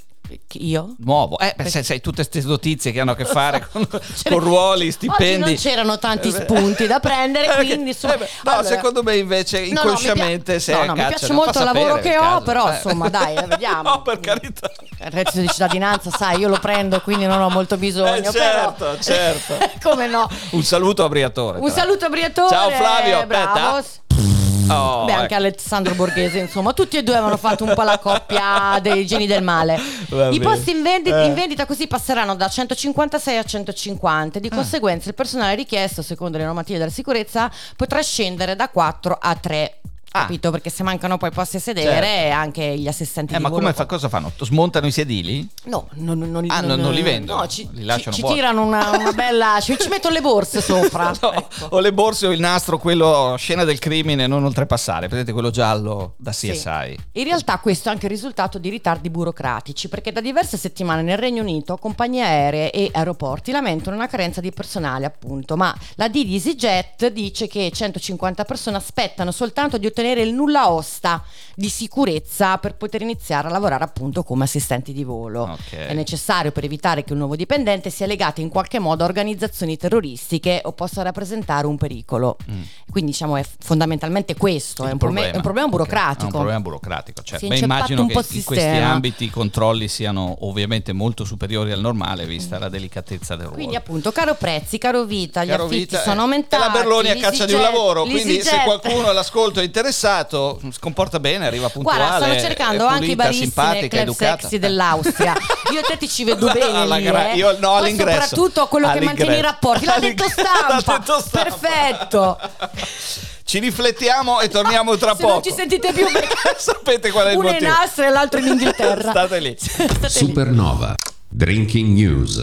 Speaker 2: Io?
Speaker 1: nuovo. Eh, beh, sai, tutte queste notizie che hanno a che fare con,
Speaker 2: C'era-
Speaker 1: con ruoli,
Speaker 2: Oggi
Speaker 1: stipendi.
Speaker 2: non c'erano tanti
Speaker 1: Eh,
Speaker 2: spunti da prendere,
Speaker 1: Eh,
Speaker 2: quindi insomma,
Speaker 1: eh, beh, no,
Speaker 2: allora-
Speaker 1: secondo me invece
Speaker 2: No, no, mi
Speaker 1: inconsciamente sei
Speaker 2: no,
Speaker 1: a
Speaker 2: no, mi
Speaker 1: caccia,
Speaker 2: piace
Speaker 1: no,
Speaker 2: molto il lavoro che ho, però
Speaker 1: Eh.
Speaker 2: insomma, dai, vediamo.
Speaker 1: no, per carità.
Speaker 2: Il reddito di cittadinanza, sai, io lo prendo, quindi non ho molto bisogno.
Speaker 1: Eh, certo,
Speaker 2: però-
Speaker 1: certo.
Speaker 2: Come no?
Speaker 1: Un saluto a Briatore.
Speaker 2: Un saluto a Briatore.
Speaker 1: Ciao Flavio,
Speaker 2: bravo.
Speaker 1: aspetta. Oh,
Speaker 2: Beh, anche
Speaker 1: ecco.
Speaker 2: Alessandro Borghese, insomma, tutti e due avevano fatto un po' la coppia dei geni del male.
Speaker 1: Va
Speaker 2: I
Speaker 1: bene.
Speaker 2: posti in vendita,
Speaker 1: Eh.
Speaker 2: in vendita così passeranno da 156 a 150. Di conseguenza, il personale richiesto, secondo le normative della sicurezza, potrà scendere da 4 a 3.
Speaker 1: Ah.
Speaker 2: Capito? Perché se mancano poi posti a sedere,
Speaker 1: Certo.
Speaker 2: anche gli assistenti
Speaker 1: Eh, ma come fa, cosa fanno? Smontano i sedili?
Speaker 2: No, non, non,
Speaker 1: Ah, non- non li vendono?
Speaker 2: No, ci,
Speaker 1: Li
Speaker 2: ci- ci tirano una, una bella. ci, ci mettono le borse sopra.
Speaker 1: No,
Speaker 2: ecco.
Speaker 1: O le borse o il nastro, quello scena del crimine, non oltrepassare. Vedete quello giallo da CSI.
Speaker 2: Sì. In realtà questo è anche il risultato di ritardi burocratici, perché da diverse settimane nel Regno Unito compagnie aeree e aeroporti lamentano una carenza di personale, appunto, ma la D di EasyJet dice che 150 persone aspettano soltanto di ottenere il nulla osta di sicurezza per poter iniziare a lavorare appunto come assistenti di volo.
Speaker 1: Ok.
Speaker 2: È necessario per evitare che un nuovo dipendente sia legato in qualche modo a organizzazioni terroristiche o possa rappresentare un pericolo.
Speaker 1: Mm.
Speaker 2: Quindi diciamo è fondamentalmente questo, è un, problema, è un problema burocratico.
Speaker 1: È un problema burocratico. Certo.
Speaker 2: Si è
Speaker 1: Beh, immagino che in
Speaker 2: il
Speaker 1: questi
Speaker 2: sistema.
Speaker 1: ambiti i controlli siano ovviamente molto superiori al normale, vista la delicatezza del ruolo.
Speaker 2: Quindi appunto caro prezzi, caro vita, gli
Speaker 1: Caro
Speaker 2: affitti
Speaker 1: vita,
Speaker 2: sono aumentati.
Speaker 1: E la Berloni a caccia di un lavoro, quindi se qualcuno all'ascolto è Sato si comporta bene, arriva puntuale.
Speaker 2: Guarda, stanno cercando
Speaker 1: è
Speaker 2: anche i
Speaker 1: pulita,
Speaker 2: baristi nel
Speaker 1: simpatica,
Speaker 2: club
Speaker 1: educata.
Speaker 2: sexy dell'Austria. Io e te ti ci vedo bene
Speaker 1: Alla
Speaker 2: lì,
Speaker 1: gra-
Speaker 2: eh.
Speaker 1: io no,
Speaker 2: Ma
Speaker 1: all'ingresso.
Speaker 2: soprattutto quello che mantiene i
Speaker 1: All'ingresso.
Speaker 2: rapporti. L'ha detto
Speaker 1: L'ha
Speaker 2: stampa.
Speaker 1: detto stampa.
Speaker 2: Perfetto.
Speaker 1: Ci riflettiamo e torniamo tra
Speaker 2: Se
Speaker 1: poco.
Speaker 2: non ci sentite più perché
Speaker 1: Sapete qual è il
Speaker 2: uno è in
Speaker 1: motivo?
Speaker 2: Austria e l'altro in Inghilterra.
Speaker 1: State lì.
Speaker 2: State lì.
Speaker 3: Supernova. Drinking News.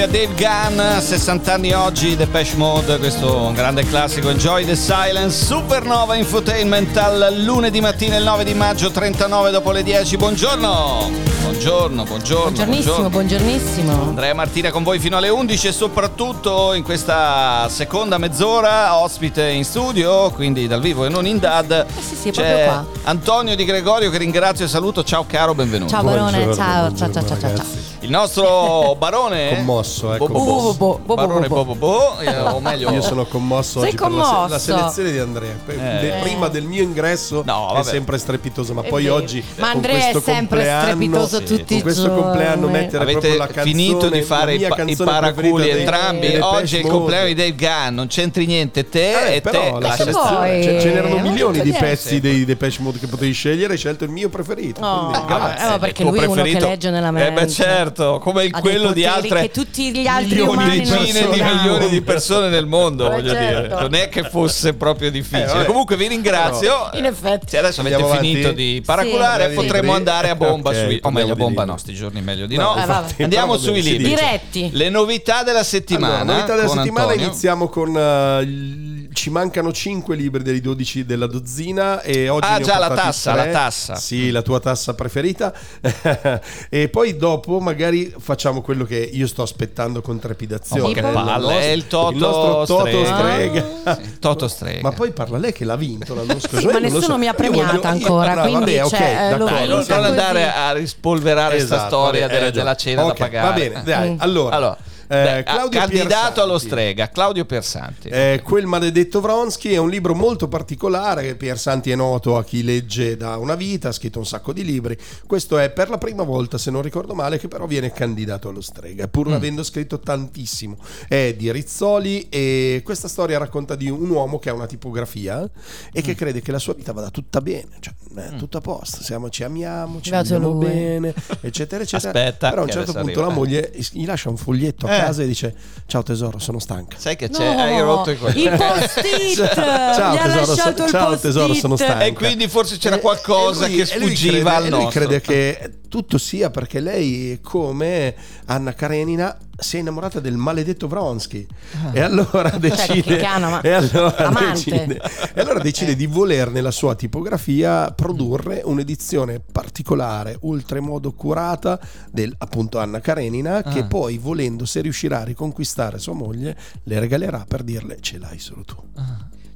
Speaker 1: Auguri a Dave Gunn, 60 anni oggi, Depeche Mode, questo un grande classico, Enjoy the Silence, Supernova Infotainment al lunedì mattina il 9 di maggio, 39 dopo le 10, buongiorno, buongiorno, buongiorno,
Speaker 2: Buongiornissimo,
Speaker 1: buongiorno.
Speaker 2: buongiornimo.
Speaker 1: Andrea Martina con voi fino alle 11 e soprattutto in questa seconda mezz'ora ospite in studio, quindi dal vivo e non in DAD.
Speaker 2: Eh sì, sì, è
Speaker 1: c'è
Speaker 2: proprio qua.
Speaker 1: Antonio Di Gregorio che ringrazio e saluto. Ciao caro, benvenuto.
Speaker 2: Ciao Barone, ciao, ciao, ciao, ciao, ciao.
Speaker 1: Il nostro barone
Speaker 4: Commosso, ecco.
Speaker 1: Bobo Bo.
Speaker 2: Bo, bo, bo, bo,
Speaker 1: Barone
Speaker 2: bo, bo.
Speaker 1: Bobo Bo, eh, o meglio
Speaker 4: Io sono commosso
Speaker 2: Sei
Speaker 4: oggi per la, se-
Speaker 2: commosso?
Speaker 4: la selezione di Andrea. Pe- de- prima del mio ingresso
Speaker 1: No,
Speaker 4: è
Speaker 1: vabbè.
Speaker 4: sempre strepitoso, ma
Speaker 2: È
Speaker 4: poi
Speaker 2: vero.
Speaker 4: oggi
Speaker 2: Ma
Speaker 4: con
Speaker 2: Andrea è
Speaker 4: questo
Speaker 2: sempre
Speaker 4: compleanno-
Speaker 2: strepitoso
Speaker 4: sì,
Speaker 2: tutti
Speaker 4: con
Speaker 2: i
Speaker 4: questo
Speaker 2: giorni.
Speaker 4: compleanno mettere proprio la
Speaker 1: Avete
Speaker 4: canzone
Speaker 1: finito di fare
Speaker 4: la
Speaker 1: i,
Speaker 4: mia
Speaker 1: pa- i
Speaker 4: canzone
Speaker 1: paraculi
Speaker 4: preferita dei-
Speaker 1: entrambi.
Speaker 4: dei
Speaker 1: Oggi è
Speaker 4: Depeche
Speaker 1: il compleanno di
Speaker 4: Mode.
Speaker 1: Dave Gunn, non c'entri niente te
Speaker 4: Eh,
Speaker 1: e
Speaker 4: però
Speaker 1: te
Speaker 4: la
Speaker 1: lascia
Speaker 4: selezione,
Speaker 2: poi-
Speaker 4: ce, ce n'erano
Speaker 2: Eh,
Speaker 4: milioni di pezzi dei Depeche Mode che potevi scegliere, hai scelto il mio preferito.
Speaker 2: Oh,
Speaker 4: quindi grazie.
Speaker 2: eh, ma perché
Speaker 1: il tuo
Speaker 2: lui è uno che legge nella
Speaker 1: Eh
Speaker 2: mente.
Speaker 1: beh certo, come
Speaker 2: dei
Speaker 1: quello di altre
Speaker 2: che tutti gli altri
Speaker 1: milioni, decine di milioni di persone nel mondo,
Speaker 2: Eh,
Speaker 1: voglio
Speaker 2: certo.
Speaker 1: dire. Non è che fosse proprio difficile.
Speaker 4: Eh.
Speaker 1: Comunque vi ringrazio.
Speaker 2: In effetti.
Speaker 1: Se adesso avete
Speaker 4: Andiamo
Speaker 1: finito
Speaker 4: avanti?
Speaker 1: di paraculare,
Speaker 4: Sì.
Speaker 1: potremo
Speaker 4: Sì.
Speaker 1: andare a bomba
Speaker 4: Ok,
Speaker 1: sui o meglio a bomba no, sti giorni meglio di
Speaker 4: No,
Speaker 1: no.
Speaker 2: Eh.
Speaker 1: Andiamo sui libri.
Speaker 2: Diretti.
Speaker 1: Le novità della settimana.
Speaker 4: Allora, novità della settimana
Speaker 1: Antonio.
Speaker 4: iniziamo con il- ci mancano 5 libri dei 12 della dozzina e oggi
Speaker 1: Ah,
Speaker 4: ne ho
Speaker 1: già, la tassa,
Speaker 4: tre.
Speaker 1: la tassa.
Speaker 4: Sì, la tua tassa preferita. e poi dopo magari facciamo quello che io sto aspettando con trepidazione.
Speaker 1: Oh, ma che
Speaker 4: Il
Speaker 1: palle, è il Toto
Speaker 4: il nostro Toto
Speaker 1: Strega.
Speaker 4: Strega.
Speaker 1: Sì, Toto Strega.
Speaker 4: Ma poi parla lei che l'ha vinto l'anno scorso.
Speaker 2: Sì,
Speaker 4: Io
Speaker 2: ma nessuno
Speaker 4: so.
Speaker 2: mi ha premiata
Speaker 4: voglio- io-
Speaker 2: ancora,
Speaker 4: no,
Speaker 2: quindi,
Speaker 4: vabbè, ok,
Speaker 2: cioè, eh.
Speaker 1: Dai, non, andare a rispolverare questa
Speaker 4: Esatto,
Speaker 1: storia
Speaker 4: vabbè, hai
Speaker 1: de-
Speaker 4: ragione.
Speaker 1: della cena da
Speaker 4: Ok,
Speaker 1: pagare.
Speaker 4: Va bene, dai.
Speaker 2: Mm.
Speaker 4: Allora,
Speaker 1: Allora,
Speaker 4: eh,
Speaker 1: beh,
Speaker 4: Claudio
Speaker 1: candidato
Speaker 4: Piersanti.
Speaker 1: allo strega, Claudio Persanti.
Speaker 4: Eh, quel maledetto Vronsky è un libro molto particolare che Pier Santi è noto a chi legge da una vita, ha scritto un sacco di libri. Questo è per la prima volta, se non ricordo male, che però viene candidato allo strega, pur
Speaker 1: Mm.
Speaker 4: avendo scritto tantissimo. È di Rizzoli e questa storia racconta di un uomo che ha una tipografia e
Speaker 1: Mm.
Speaker 4: che crede che la sua vita vada tutta bene, cioè è tutto a posto, siamo, ci amiamo, ci vogliamo
Speaker 2: lui.
Speaker 4: bene, eccetera, eccetera.
Speaker 1: Aspetta,
Speaker 4: però a un certo punto
Speaker 1: arriva.
Speaker 4: la moglie gli lascia un foglietto a
Speaker 1: Eh.
Speaker 4: casa e dice ciao tesoro, sono stanca.
Speaker 1: Sai che c'è?
Speaker 2: No,
Speaker 1: Hai rotto i coglioni.
Speaker 2: il post-it.
Speaker 4: Ciao,
Speaker 2: ha
Speaker 4: tesoro, so-
Speaker 2: il
Speaker 4: ciao,
Speaker 2: post-it.
Speaker 4: tesoro, sono stanco.
Speaker 1: E quindi forse c'era
Speaker 4: Eh,
Speaker 1: qualcosa
Speaker 4: e lui-
Speaker 1: che
Speaker 4: e lui
Speaker 1: sfuggiva
Speaker 4: crede-
Speaker 1: al
Speaker 4: e lui
Speaker 1: nostro.
Speaker 4: crede che tutto sia perché lei, come Anna Karenina, si è innamorata del maledetto Vronsky. E allora decide.
Speaker 2: che- che Anna, ma-
Speaker 4: e, allora decide e allora decide di voler nella sua tipografia produrre un'edizione particolare, oltremodo curata, del appunto Anna Karenina, che
Speaker 1: Ah.
Speaker 4: poi, volendo, se riuscirà a riconquistare sua moglie, le regalerà per dirle ce l'hai solo tu.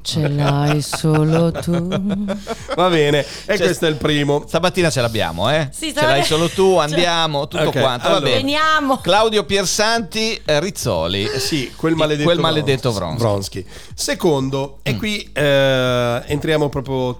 Speaker 2: Ce l'hai solo tu.
Speaker 4: Va bene, e
Speaker 1: Cioè,
Speaker 4: questo è il primo.
Speaker 1: Stamattina ce l'abbiamo, eh?
Speaker 2: Sì,
Speaker 1: ce l'hai solo tu, andiamo, tutto
Speaker 4: Ok,
Speaker 1: quanto. Va
Speaker 4: allora.
Speaker 1: bene.
Speaker 2: Veniamo.
Speaker 1: Claudio Piersanti, eh, Rizzoli.
Speaker 4: Sì, quel maledetto,
Speaker 1: quel maledetto
Speaker 4: Vronsky.
Speaker 1: Vronsky.
Speaker 4: Vronsky. Secondo,
Speaker 1: Mm.
Speaker 4: e qui eh, entriamo proprio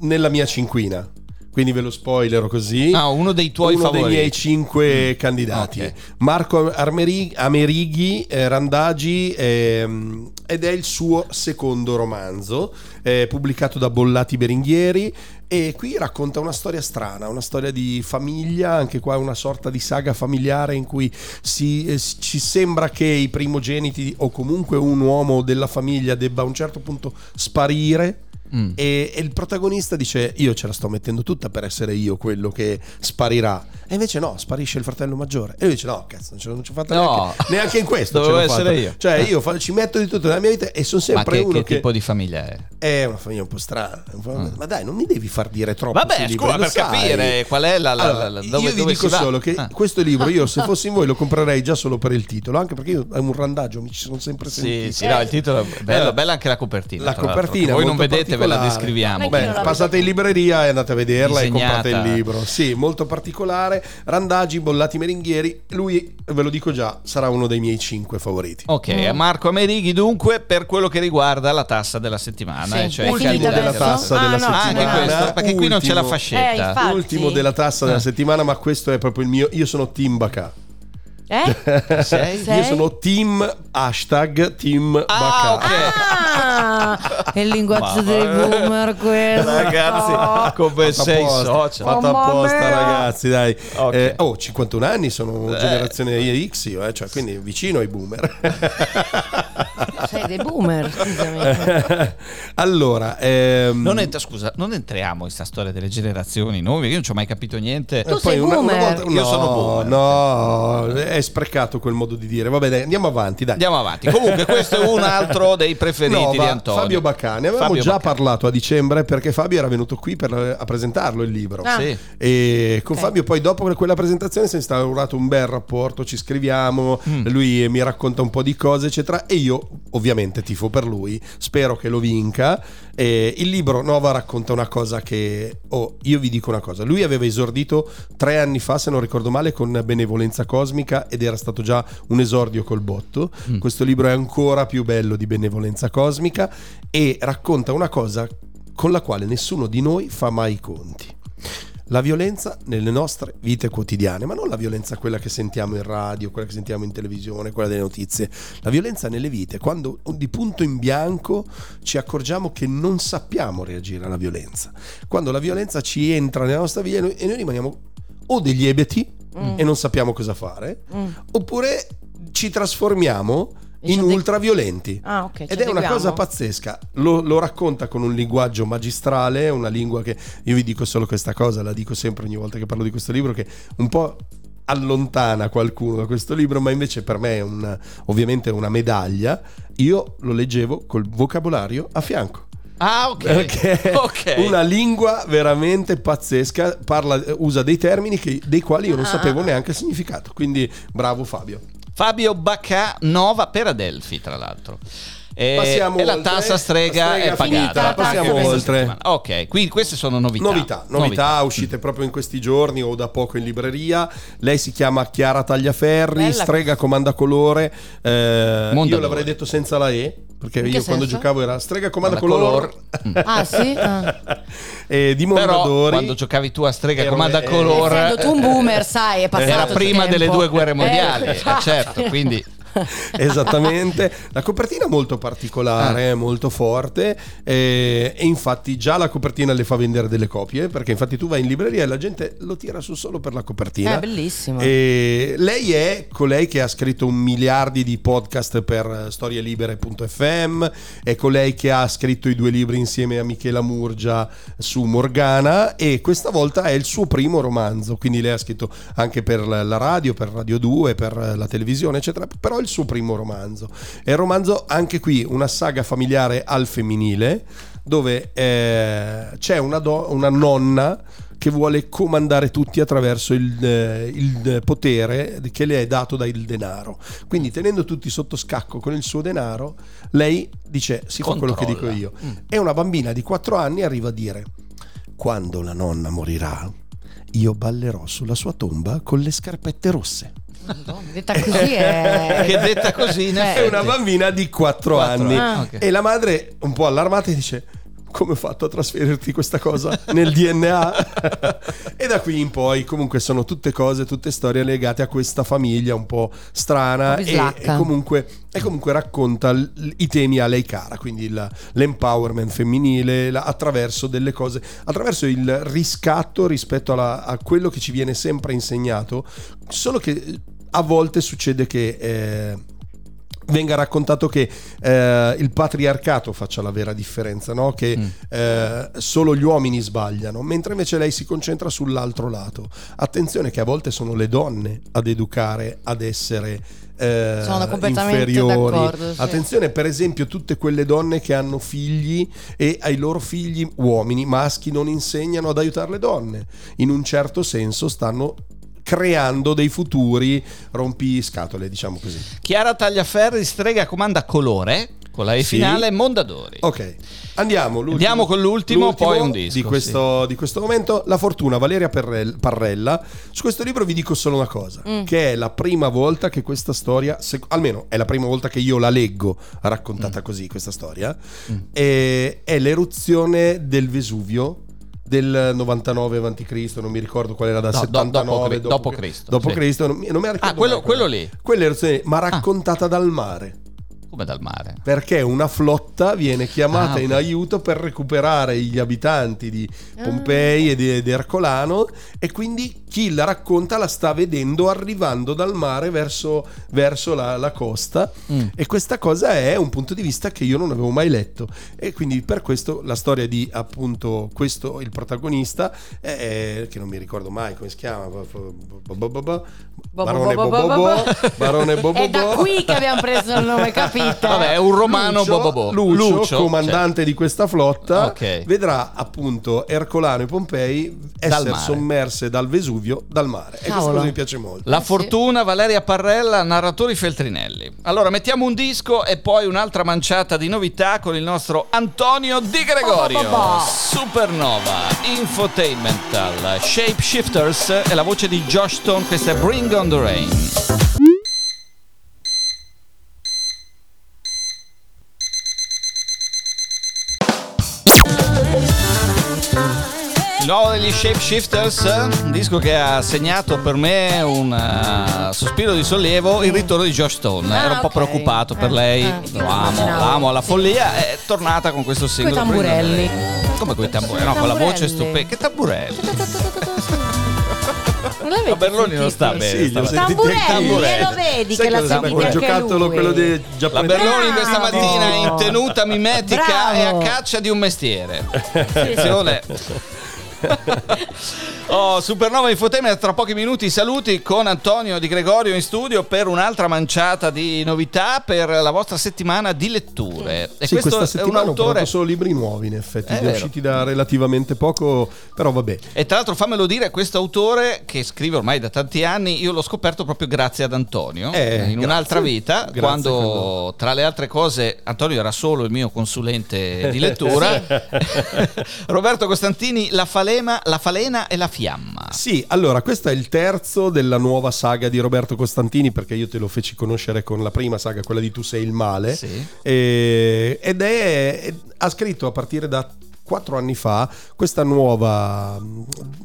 Speaker 4: nella mia cinquina. Quindi ve lo spoilero così.
Speaker 1: Ah, uno dei tuoi
Speaker 4: Uno
Speaker 1: favoriti.
Speaker 4: dei miei cinque candidati.
Speaker 1: Ok.
Speaker 4: Marco Armeri- Amerighi, eh, Randagi, ehm, ed è il suo secondo romanzo, eh, pubblicato da Bollati Beringhieri. E qui racconta una storia strana, una storia di famiglia, anche qua una sorta di saga familiare in cui si, eh, ci sembra che i primogeniti o comunque un uomo della famiglia debba a un certo punto sparire.
Speaker 1: Mm.
Speaker 4: E, e il protagonista dice: Io ce la sto mettendo tutta per essere io quello che sparirà. E invece no, sparisce il fratello maggiore. E lui dice: No, cazzo, non ce l'ho, non fatta
Speaker 1: No.
Speaker 4: neanche, neanche in questo.
Speaker 1: Dovevo essere
Speaker 4: fatta.
Speaker 1: io.
Speaker 4: Cioè, io fa- ci metto di tutto nella mia vita e sono
Speaker 1: Ma
Speaker 4: sempre
Speaker 1: che,
Speaker 4: uno
Speaker 1: che
Speaker 4: che.
Speaker 1: tipo di famiglia è?
Speaker 4: È una famiglia un po' strana. po'- Ma dai, non mi devi far dire troppo.
Speaker 1: Vabbè, scusa, per
Speaker 4: sai.
Speaker 1: capire qual è la- la-
Speaker 4: Allora,
Speaker 1: la- dove-
Speaker 4: io vi dico solo che
Speaker 1: Ah.
Speaker 4: questo libro, io se fossi in voi, lo comprerei già solo per il titolo. Anche perché io è un randaggio, mi ci sono sempre sentito.
Speaker 1: Sì, sì, no, il titolo è bello,
Speaker 4: Eh,
Speaker 1: bella anche la copertina.
Speaker 4: La copertina.
Speaker 1: Voi non vedete, ve la descriviamo.
Speaker 4: Beh, passate in libreria e andate a vederla
Speaker 1: Disegnata.
Speaker 4: e comprate il libro. Sì, molto particolare. Randagi, Bollati Meringhieri. Lui, ve lo dico già, sarà uno dei miei cinque favoriti.
Speaker 1: Ok, a Marco Amerighi dunque per quello che riguarda la tassa della settimana.
Speaker 2: Sì.
Speaker 1: eh, cioè
Speaker 4: Ultimo della tassa
Speaker 2: Ah,
Speaker 4: della
Speaker 2: no,
Speaker 1: Ah,
Speaker 4: settimana.
Speaker 1: anche questo, perché qui non c'è la
Speaker 4: Ultimo-
Speaker 2: Eh,
Speaker 1: fascetta.
Speaker 2: infatti.
Speaker 4: Ultimo della tassa della
Speaker 1: Eh.
Speaker 4: settimana, ma questo è proprio il mio. Io sono Team Bacà.
Speaker 2: Eh?
Speaker 1: Sei?
Speaker 2: Sei?
Speaker 4: Io sono team hashtag team
Speaker 1: Ah,
Speaker 4: Bacà.
Speaker 1: ok.
Speaker 2: Ah, è il linguaggio
Speaker 1: Ma-
Speaker 2: dei boomer questo.
Speaker 1: Ragazzi, come
Speaker 4: Fatto
Speaker 1: sei
Speaker 4: apposta,
Speaker 1: social?
Speaker 4: Fatto
Speaker 2: Mamma
Speaker 4: apposta,
Speaker 2: mia.
Speaker 4: ragazzi, dai.
Speaker 1: Ok.
Speaker 4: Eh, oh, 51 anni, sono
Speaker 1: Eh.
Speaker 4: generazione X, io, eh, cioè, quindi vicino ai boomer.
Speaker 2: Sei dei boomer, scusami.
Speaker 4: allora, ehm,
Speaker 1: Non entra- scusa, non entriamo in questa storia delle generazioni noi, io non ci ho mai capito niente.
Speaker 2: Tu
Speaker 4: eh,
Speaker 2: sei
Speaker 4: una- una
Speaker 2: boomer.
Speaker 4: volta-
Speaker 1: Io
Speaker 4: no,
Speaker 1: sono boomer.
Speaker 4: No, è sprecato quel modo di dire. Vabbè, dai, andiamo avanti, dai.
Speaker 1: Andiamo avanti. Comunque, questo è un altro dei preferiti
Speaker 4: No,
Speaker 1: di Antonio.
Speaker 4: Fabio Baccani, avevamo
Speaker 1: Fabio
Speaker 4: già
Speaker 1: Baccani.
Speaker 4: parlato a dicembre perché Fabio era venuto qui per- a presentarlo il libro.
Speaker 2: Ah.
Speaker 1: Sì.
Speaker 4: E con
Speaker 2: Ok.
Speaker 4: Fabio poi dopo quella presentazione si è instaurato un bel rapporto, ci scriviamo,
Speaker 1: Mm.
Speaker 4: lui mi racconta un po' di cose eccetera e io ovviamente tifo per lui, spero che lo vinca. E il libro Nova racconta una cosa che, oh, io vi dico una cosa, lui aveva esordito tre anni fa se non ricordo male con Benevolenza Cosmica ed era stato già un esordio col botto.
Speaker 1: Mm.
Speaker 4: Questo libro è ancora più bello di Benevolenza Cosmica e racconta una cosa con la quale nessuno di noi fa mai i conti. La violenza nelle nostre vite quotidiane, ma non la violenza quella che sentiamo in radio, quella che sentiamo in televisione, quella delle notizie, la violenza nelle vite, quando di punto in bianco ci accorgiamo che non sappiamo reagire alla violenza, quando la violenza ci entra nella nostra vita e noi, e noi rimaniamo o degli ebeti
Speaker 2: Mm.
Speaker 4: e non sappiamo cosa fare,
Speaker 2: Mm.
Speaker 4: oppure ci trasformiamo in ultraviolenti.
Speaker 2: Ah, ok. ci
Speaker 4: Ed è una cosa pazzesca, lo, lo racconta con un linguaggio magistrale, una lingua che io vi dico solo questa cosa, la dico sempre ogni volta che parlo di questo libro, che un po' allontana qualcuno da questo libro, ma invece per me è un- ovviamente una medaglia. Io lo leggevo col vocabolario a fianco.
Speaker 1: Ah, ok.
Speaker 4: Perché
Speaker 1: Ok.
Speaker 4: è una lingua veramente pazzesca, parla- usa dei termini che- dei quali io non
Speaker 2: Ah.
Speaker 4: sapevo neanche il significato. Quindi bravo Fabio.
Speaker 1: Fabio Baccà, Nova per Adelphi, tra l'altro. E,
Speaker 4: Passiamo
Speaker 1: e la
Speaker 4: oltre.
Speaker 1: tassa strega,
Speaker 4: La strega
Speaker 1: è pagata.
Speaker 4: finita, passiamo oltre.
Speaker 1: settimana. Ok, quindi queste sono novità.
Speaker 4: Novità, novità, uscite proprio in questi giorni o da poco in libreria. Lei si chiama Chiara Tagliaferri,
Speaker 2: Bella.
Speaker 4: strega comanda colore. Eh, io l'avrei detto senza la E, perché io quando
Speaker 2: senso?
Speaker 4: giocavo era strega comanda
Speaker 1: Comanda
Speaker 4: colore.
Speaker 2: Ah, sì? Ah.
Speaker 4: e di
Speaker 1: Però
Speaker 4: Mondadori.
Speaker 1: quando giocavi tu a strega comanda
Speaker 4: eh,
Speaker 1: color
Speaker 2: Essendo tu un boomer, sai, è passato
Speaker 1: era prima
Speaker 2: tempo.
Speaker 1: delle due guerre mondiali,
Speaker 2: Eh,
Speaker 1: eh, certo, quindi
Speaker 4: Esattamente, la copertina è molto particolare,
Speaker 1: Ah.
Speaker 4: molto forte eh, e infatti già la copertina le fa vendere delle copie perché infatti tu vai in libreria e la gente lo tira su solo per la copertina.
Speaker 2: È bellissimo.
Speaker 4: E lei è colei che ha scritto un miliardi di podcast per storielibere.fm, è colei che ha scritto i due libri insieme a Michela Murgia su Morgana e questa volta è il suo primo romanzo, quindi lei ha scritto anche per la radio, per Radio 2, per la televisione, eccetera, però il suo primo romanzo. È un romanzo anche qui una saga familiare al femminile dove eh, c'è una, do- una nonna che vuole comandare tutti attraverso il, eh, il potere che le è dato dal denaro. Quindi tenendo tutti sotto scacco con il suo denaro, lei dice si fa quello che dico
Speaker 1: Controlla.
Speaker 4: io.
Speaker 1: Mm.
Speaker 4: E una bambina di 4 anni arriva a dire quando la nonna morirà io ballerò sulla sua tomba con le scarpette rosse.
Speaker 2: Madonna, detta così è...
Speaker 1: che detta così in
Speaker 2: Eh,
Speaker 4: È una bambina di 4
Speaker 1: Quattro
Speaker 4: anni.
Speaker 2: Ah.
Speaker 1: ok.
Speaker 4: E la madre, un po' allarmata, dice: Come ho fatto a trasferirti questa cosa nel DNA? e da qui in poi, comunque, sono tutte cose, tutte storie legate a questa famiglia un po' strana. E, e comunque, e comunque racconta l- i temi a lei cara, quindi il- l'empowerment femminile la- attraverso delle cose, attraverso il riscatto rispetto alla- a quello che ci viene sempre insegnato. Solo che a volte succede che. eh, venga raccontato che eh, il patriarcato faccia la vera differenza, no? che
Speaker 1: Mm.
Speaker 4: eh, solo gli uomini sbagliano, mentre invece lei si concentra sull'altro lato. Attenzione che a volte sono le donne ad educare, ad essere eh,
Speaker 2: Sono completamente
Speaker 4: inferiori.
Speaker 2: d'accordo, sì.
Speaker 4: Attenzione per esempio tutte quelle donne che hanno figli e ai loro figli uomini, maschi, non insegnano ad aiutare le donne. In un certo senso stanno creando dei futuri rompiscatole, diciamo così.
Speaker 1: Chiara Tagliaferri, strega comanda colore, con la E
Speaker 4: Sì.
Speaker 1: finale, Mondadori.
Speaker 4: Ok, andiamo. l'ultimo-
Speaker 1: Andiamo con l'ultimo, poi un disco,
Speaker 4: Di questo, di questo momento, La Fortuna, Valeria Parrella. Su questo libro vi dico solo una cosa,
Speaker 2: Mm.
Speaker 4: che è la prima volta che questa storia, se- almeno è la prima volta che io la leggo raccontata così, questa storia,
Speaker 1: Mm.
Speaker 4: e- è l'eruzione del Vesuvio del 99 a.C., non mi ricordo qual era da
Speaker 1: No, do-
Speaker 4: 79
Speaker 1: dopo- dopo Cristo,
Speaker 4: dopo
Speaker 1: sì.
Speaker 4: Cristo, non mi, non mi ricordo
Speaker 1: Ah, quello- quello lì.
Speaker 4: Quella era- ma raccontata dal mare.
Speaker 1: Come dal mare.
Speaker 4: Perché una flotta viene chiamata
Speaker 1: Ah,
Speaker 4: in aiuto per recuperare gli abitanti di Pompei e di, di Ercolano e quindi chi la racconta la sta vedendo arrivando dal mare verso, verso la, la costa
Speaker 1: Mm.
Speaker 4: e questa cosa è un punto di vista che io non avevo mai letto e quindi per questo la storia di appunto questo il protagonista è, che non mi ricordo mai come si chiama Barone
Speaker 2: bo- bo- bo-
Speaker 4: Bobobo
Speaker 2: bo-
Speaker 4: Barone
Speaker 2: È da qui che abbiamo preso il nome, capite?
Speaker 1: Vabbè, è un romano
Speaker 4: Lucio,
Speaker 1: bobobo.
Speaker 4: Lucio,
Speaker 1: cioè.
Speaker 4: comandante di questa flotta,
Speaker 1: Ok.
Speaker 4: vedrà appunto Ercolano e Pompei essere sommerse dal Vesuvio dal mare. E questa cosa mi piace molto.
Speaker 1: La
Speaker 2: Eh sì.
Speaker 1: fortuna, Valeria Parrella, narratori Feltrinelli. Allora, mettiamo un disco e poi un'altra manciata di novità con il nostro Antonio Di Gregorio.
Speaker 2: Ba, ba, ba.
Speaker 1: Supernova, Infotainmental, Shapeshifters e la voce di Josh Stone, questa è Bring on the Rain. Nuovo degli Shapeshifters, un disco che ha segnato per me un eh, sospiro di sollievo, il ritorno di Josh Stone.
Speaker 2: Ah,
Speaker 1: Ero un po'
Speaker 2: ok.
Speaker 1: preoccupato per
Speaker 2: Eh,
Speaker 1: lei,
Speaker 2: eh,
Speaker 1: lo amo,
Speaker 2: immaginavo.
Speaker 1: l'amo alla follia, è tornata con questo singolo.
Speaker 2: tamburelli.
Speaker 1: Come con i tamburelli? No, con la voce stupenda. Che tamburelli? Ma Berloni non sta bene.
Speaker 4: Sì, sentiti
Speaker 2: Tamburelli, e lo vedi
Speaker 4: Sai
Speaker 2: che l'ha sentito
Speaker 4: giocattolo,
Speaker 2: lui.
Speaker 4: quello dei
Speaker 1: La
Speaker 4: giapponesi.
Speaker 1: Berloni questa
Speaker 2: Bravo.
Speaker 1: mattina è in tenuta mimetica e a
Speaker 2: Bravo.
Speaker 1: caccia di un mestiere. Attenzione. Oh, Supernova Infotainment, tra pochi minuti saluti con Antonio Di Gregorio in studio per un'altra manciata di novità per la vostra settimana di letture. E
Speaker 4: Sì,
Speaker 1: questo
Speaker 4: questa
Speaker 1: è un autore
Speaker 4: solo libri nuovi in effetti,
Speaker 1: È
Speaker 4: usciti da relativamente poco, però vabbè.
Speaker 1: E tra l'altro fammelo dire, questo autore che scrive ormai da tanti anni, io l'ho scoperto proprio grazie ad Antonio,
Speaker 4: Eh,
Speaker 1: in
Speaker 4: grazie.
Speaker 1: un'altra vita,
Speaker 4: Grazie,
Speaker 1: quando
Speaker 4: Fernando.
Speaker 1: tra le altre cose Antonio era solo il mio consulente di lettura, Roberto Costantini, La Falema, La Falena e La Fiamma.
Speaker 4: Sì, allora questo è il terzo della nuova saga di Roberto Costantini perché io te lo feci conoscere con la prima saga, quella di Tu sei il male.
Speaker 1: Sì.
Speaker 4: E- ed è, ed- ha scritto a partire da quattro anni fa questa nuova,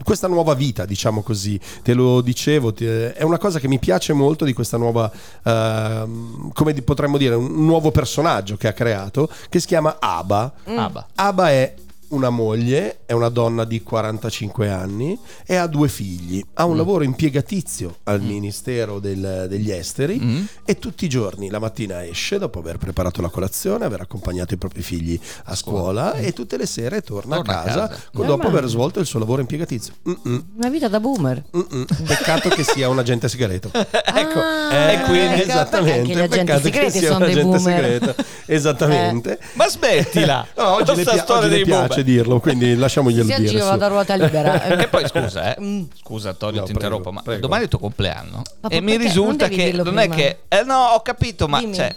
Speaker 4: questa nuova vita, diciamo così. Te lo dicevo, ti- è una cosa che mi piace molto di questa nuova, ehm, come potremmo dire, un nuovo personaggio che ha creato che si chiama Aba.
Speaker 1: Abba.
Speaker 4: Aba è una moglie, è una donna di 45 anni e ha due figli. Ha un lavoro impiegatizio al Ministero del- degli Esteri
Speaker 1: Mm.
Speaker 4: e tutti i giorni la mattina esce dopo aver preparato la colazione, aver accompagnato i propri figli a scuola e tutte le sere torna,
Speaker 1: Torna
Speaker 4: a
Speaker 1: a
Speaker 4: casa,
Speaker 1: casa.
Speaker 4: con-
Speaker 2: Eh,
Speaker 4: dopo
Speaker 2: ma-
Speaker 4: aver svolto il suo lavoro impiegatizio. Mm-mm,
Speaker 2: Una vita da boomer.
Speaker 4: mm-mm. Peccato che sia un agente segreto.
Speaker 1: ecco,
Speaker 2: Ah,
Speaker 1: e quindi...
Speaker 2: ecco,
Speaker 4: esattamente.
Speaker 2: perché gli agenti
Speaker 4: peccato che
Speaker 2: segreti
Speaker 4: sia
Speaker 2: sono
Speaker 4: un agente
Speaker 2: boomer.
Speaker 4: segreto. Esattamente.
Speaker 1: Ma smettila!
Speaker 4: No, oggi
Speaker 1: Questa
Speaker 4: pia-
Speaker 1: storia dei
Speaker 4: piace dirlo, quindi lasciamoglielo
Speaker 2: Si
Speaker 4: dire.
Speaker 2: aggira
Speaker 4: su.
Speaker 2: da ruota libera.
Speaker 1: E poi scusa, eh.
Speaker 2: Mm.
Speaker 1: Scusa Antonio,
Speaker 4: No,
Speaker 1: ti
Speaker 4: prego,
Speaker 1: interrompo, ma
Speaker 4: prego.
Speaker 1: domani è il tuo compleanno.
Speaker 2: Ma
Speaker 1: e mi risulta
Speaker 2: Non
Speaker 1: che non è
Speaker 2: prima.
Speaker 1: che eh, no, ho capito, ma
Speaker 2: Dimmi.
Speaker 1: cioè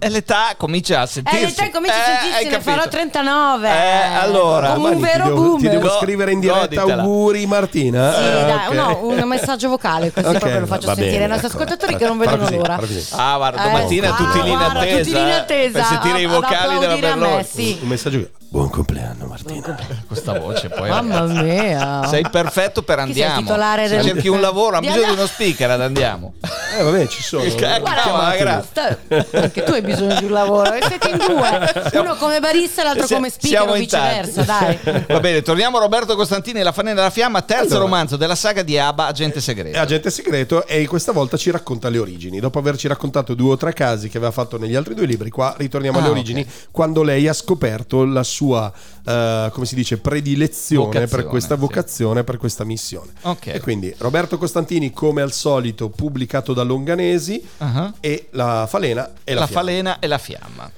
Speaker 1: è l'età comincia a sentirsi.
Speaker 2: Eh, l'età comincia a
Speaker 1: Eh,
Speaker 2: sentirsi,
Speaker 1: hai
Speaker 2: ne
Speaker 1: capito.
Speaker 2: farò 39.
Speaker 1: Eh, allora,
Speaker 2: Come un vero
Speaker 4: ti devo, ti
Speaker 2: boomer.
Speaker 4: devo
Speaker 1: Go-
Speaker 4: scrivere in diretta
Speaker 1: goditela.
Speaker 4: auguri Martina.
Speaker 2: Sì,
Speaker 4: Eh,
Speaker 2: dai,
Speaker 4: ok.
Speaker 2: no, un messaggio vocale così
Speaker 4: Ok,
Speaker 2: proprio lo faccio sentire
Speaker 4: bene,
Speaker 2: ai nostri
Speaker 4: d'accordo.
Speaker 2: ascoltatori che non vedono l'ora.
Speaker 1: Ah, guarda,
Speaker 2: Eh,
Speaker 1: domattina
Speaker 2: guarda,
Speaker 1: tutti lì in
Speaker 2: guarda,
Speaker 1: attesa.
Speaker 2: tutti lì in attesa,
Speaker 1: Per sentire i
Speaker 2: ad
Speaker 1: vocali della Berloni.
Speaker 2: sì.
Speaker 4: Un messaggio che- Buon compleanno Martina.
Speaker 1: Questa voce poi.
Speaker 2: Mamma
Speaker 1: ragazzi.
Speaker 2: mia.
Speaker 1: Sei perfetto per
Speaker 2: Chi sei il
Speaker 1: andiamo.
Speaker 2: titolare
Speaker 1: Se
Speaker 2: del-
Speaker 1: cerchi un lavoro, ha bisogno di uno speaker ad andiamo.
Speaker 4: Eh vabbè, ci sono.
Speaker 1: Il ca-
Speaker 2: Guarda,
Speaker 1: grazie.
Speaker 2: anche tu hai bisogno di un lavoro e siete in due uno come barista e l'altro
Speaker 1: Si-
Speaker 2: come speaker
Speaker 1: siamo
Speaker 2: o viceversa
Speaker 1: tanti.
Speaker 2: dai
Speaker 1: Va bene, torniamo a Roberto Costantini e la Fanella della Fiamma, terzo
Speaker 4: Allora.
Speaker 1: romanzo della saga di Abba, Agente Segreto.
Speaker 4: È agente segreto e questa volta ci racconta le origini. Dopo averci raccontato due o tre casi che aveva fatto negli altri due libri, qua ritorniamo
Speaker 1: Ah,
Speaker 4: alle origini quando lei ha scoperto la sua, eh, come si dice, predilezione per
Speaker 1: Vocazione,
Speaker 4: questa
Speaker 1: sì.
Speaker 4: vocazione, per questa missione.
Speaker 1: Ok.
Speaker 4: E quindi Roberto Costantini, come al solito, pubblicato da Longanesi
Speaker 1: Ah.
Speaker 4: e la falena e la,
Speaker 1: la
Speaker 4: fiamma.
Speaker 1: falena e la fiamma.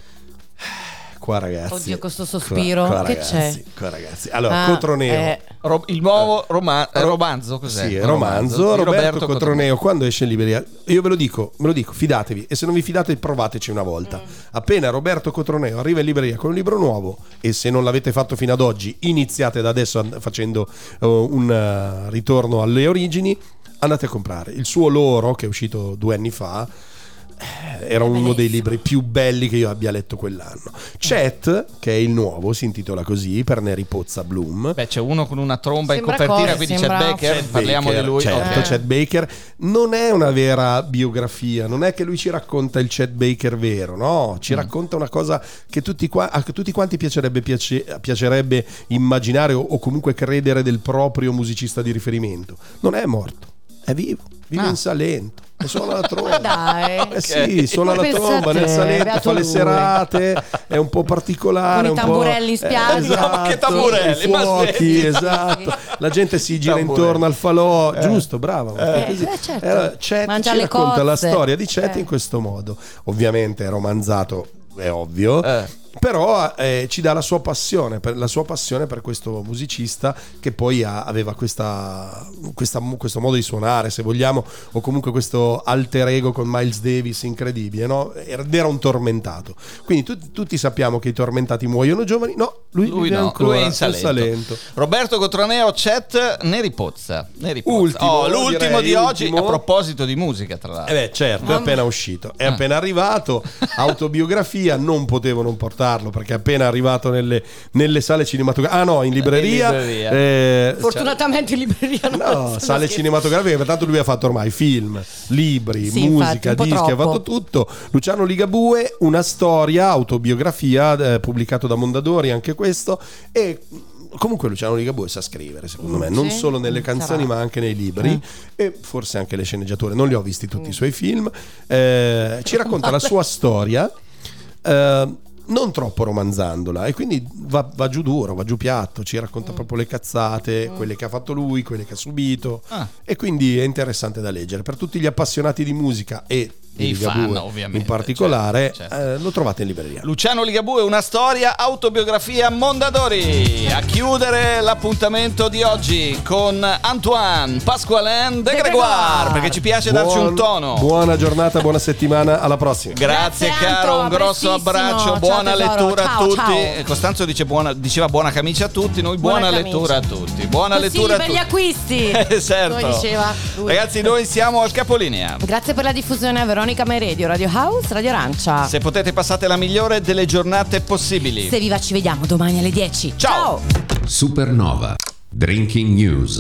Speaker 4: Qua ragazzi.
Speaker 2: Oddio, questo sospiro.
Speaker 4: Qua, qua,
Speaker 2: Che
Speaker 4: ragazzi,
Speaker 2: c'è?
Speaker 4: Qua ragazzi. Allora,
Speaker 2: Ah,
Speaker 4: Cotroneo.
Speaker 2: eh,
Speaker 1: Ro- il nuovo roma- eh,
Speaker 4: Ro-
Speaker 1: romanzo, cos'è?
Speaker 4: Sì,
Speaker 1: Un
Speaker 4: romanzo,
Speaker 1: di
Speaker 4: Roberto, Cotroneo, quando esce in libreria, io ve lo dico, me lo dico, fidatevi e se non vi fidate provateci una volta.
Speaker 1: Mm.
Speaker 4: Appena Roberto Cotroneo arriva in libreria con un libro nuovo e se non l'avete fatto fino ad oggi, iniziate da adesso facendo eh, un eh, ritorno alle origini, andate a comprare. Il suo loro, che è uscito due anni fa, eh, era uno dei libri più belli che io abbia letto quell'anno. Chat, che è il nuovo, si intitola così per Neri Pozza Bloom.
Speaker 1: Beh, c'è uno con una tromba
Speaker 2: Sembra
Speaker 1: in copertina,
Speaker 2: cosa?
Speaker 1: quindi
Speaker 2: Sembra-
Speaker 1: c'è Baker,
Speaker 4: Chet
Speaker 1: parliamo
Speaker 4: Baker,
Speaker 1: di lui.
Speaker 4: Certo,
Speaker 1: Ok.
Speaker 4: Chet Baker non è una vera biografia, non è che lui ci racconta il Chet Baker vero, no,
Speaker 1: Mm.
Speaker 4: ci racconta una cosa che tutti, qua- a tutti quanti piacerebbe, piace- piacerebbe immaginare o, o comunque credere del proprio musicista di riferimento. Non è morto, è vivo, vive
Speaker 1: Ah.
Speaker 4: in Salento. E suona la tromba.
Speaker 2: Dai.
Speaker 4: Eh sì, suona la tromba nel Salento,
Speaker 2: beato
Speaker 4: fa le serate, è un po' particolare.
Speaker 2: Con i
Speaker 4: un po'-
Speaker 2: tamburelli in spiaggia.
Speaker 4: Eh, esatto,
Speaker 1: Che tamburelli,
Speaker 4: fuochi, esatto. La gente si gira
Speaker 1: Tamburelli.
Speaker 4: intorno al falò, giusto, brava.
Speaker 2: Eh,
Speaker 4: così.
Speaker 2: eh, certo.
Speaker 4: Era- Chet
Speaker 2: Mangia
Speaker 4: ci
Speaker 2: le
Speaker 4: racconta la
Speaker 2: cozze.
Speaker 4: storia di Chet
Speaker 2: Eh.
Speaker 4: in questo modo. Ovviamente è romanzato, è ovvio. Però eh, ci dà la sua passione per, la sua passione per questo musicista che poi ha- aveva questa, questa- questo modo di suonare, se vogliamo, o comunque questo alter ego con Miles Davis incredibile, no? Era, un tormentato. Quindi tutti, tutti sappiamo che i tormentati muoiono giovani, no, lui,
Speaker 1: Lui no,
Speaker 4: ancora
Speaker 1: lui è in Salento. Roberto Cotroneo, chat Neri Pozza. Neri Pozza.
Speaker 4: Ultimo,
Speaker 1: Oh, l'ultimo
Speaker 4: direi,
Speaker 1: di oggi,
Speaker 4: ultimo.
Speaker 1: a proposito di musica, tra l'altro.
Speaker 4: Eh beh, certo, è appena uscito, è appena arrivato, autobiografia, non potevo non portarlo perché è appena arrivato nelle, nelle sale cinematografiche. Ah no, in libreria.
Speaker 1: In libreria.
Speaker 4: eh,
Speaker 2: Fortunatamente in libreria non
Speaker 4: No, sale
Speaker 2: scherzi.
Speaker 4: cinematografiche, perché tanto lui ha fatto ormai film, libri,
Speaker 2: Sì, infatti,
Speaker 4: musica,
Speaker 2: po'
Speaker 4: dischi, ha fatto tutto. Luciano Ligabue, una storia, autobiografia, eh, pubblicato da Mondadori, anche questo. E comunque Luciano Ligabue sa scrivere, secondo me, non
Speaker 2: Sì?
Speaker 4: solo nelle canzoni,
Speaker 2: sarà.
Speaker 4: ma anche nei libri e forse anche le sceneggiature. Non li ho visti tutti i suoi film. Eh, ci racconta la sua storia. eh, non troppo romanzandola e quindi va, va giù duro, va giù piatto, ci racconta proprio le cazzate, quelle che ha fatto lui, quelle che ha subito
Speaker 1: Ah.
Speaker 4: e quindi è interessante da leggere. Per tutti gli appassionati di musica e
Speaker 1: E
Speaker 4: di
Speaker 1: i fan, ovviamente,
Speaker 4: in particolare,
Speaker 1: certo, certo.
Speaker 4: eh, lo trovate in libreria.
Speaker 1: Luciano Ligabue, una storia, autobiografia Mondadori. A chiudere l'appuntamento di oggi con Antoine Pasqualen de
Speaker 2: De
Speaker 1: Gregoire,
Speaker 2: Gregoire.
Speaker 1: perché ci piace darci un
Speaker 4: Buon-
Speaker 1: tono.
Speaker 4: Buona giornata, buona settimana, alla prossima.
Speaker 1: Grazie,
Speaker 2: Grazie,
Speaker 1: caro,
Speaker 2: Anto,
Speaker 1: un grosso abbraccio,
Speaker 2: Ciao,
Speaker 1: buona
Speaker 2: tesoro.
Speaker 1: lettura a
Speaker 2: Ciao,
Speaker 1: tutti.
Speaker 2: ciao.
Speaker 1: Eh, Costanzo dice buona- diceva buona camicia a tutti, noi buona,
Speaker 2: Buona
Speaker 1: lettura a tutti. Buona
Speaker 2: Consigli
Speaker 1: lettura a
Speaker 2: per
Speaker 1: tutti.
Speaker 2: gli acquisti.
Speaker 1: Eh, certo.
Speaker 2: Come diceva lui.
Speaker 1: Ragazzi, noi siamo al capolinea.
Speaker 2: Grazie per la diffusione a Veronica My Radio, Radio House, Radio Arancia.
Speaker 1: Se potete passate la migliore delle giornate possibili.
Speaker 2: Se viva ci vediamo domani alle 10.
Speaker 1: Ciao.
Speaker 3: Supernova. Drinking News.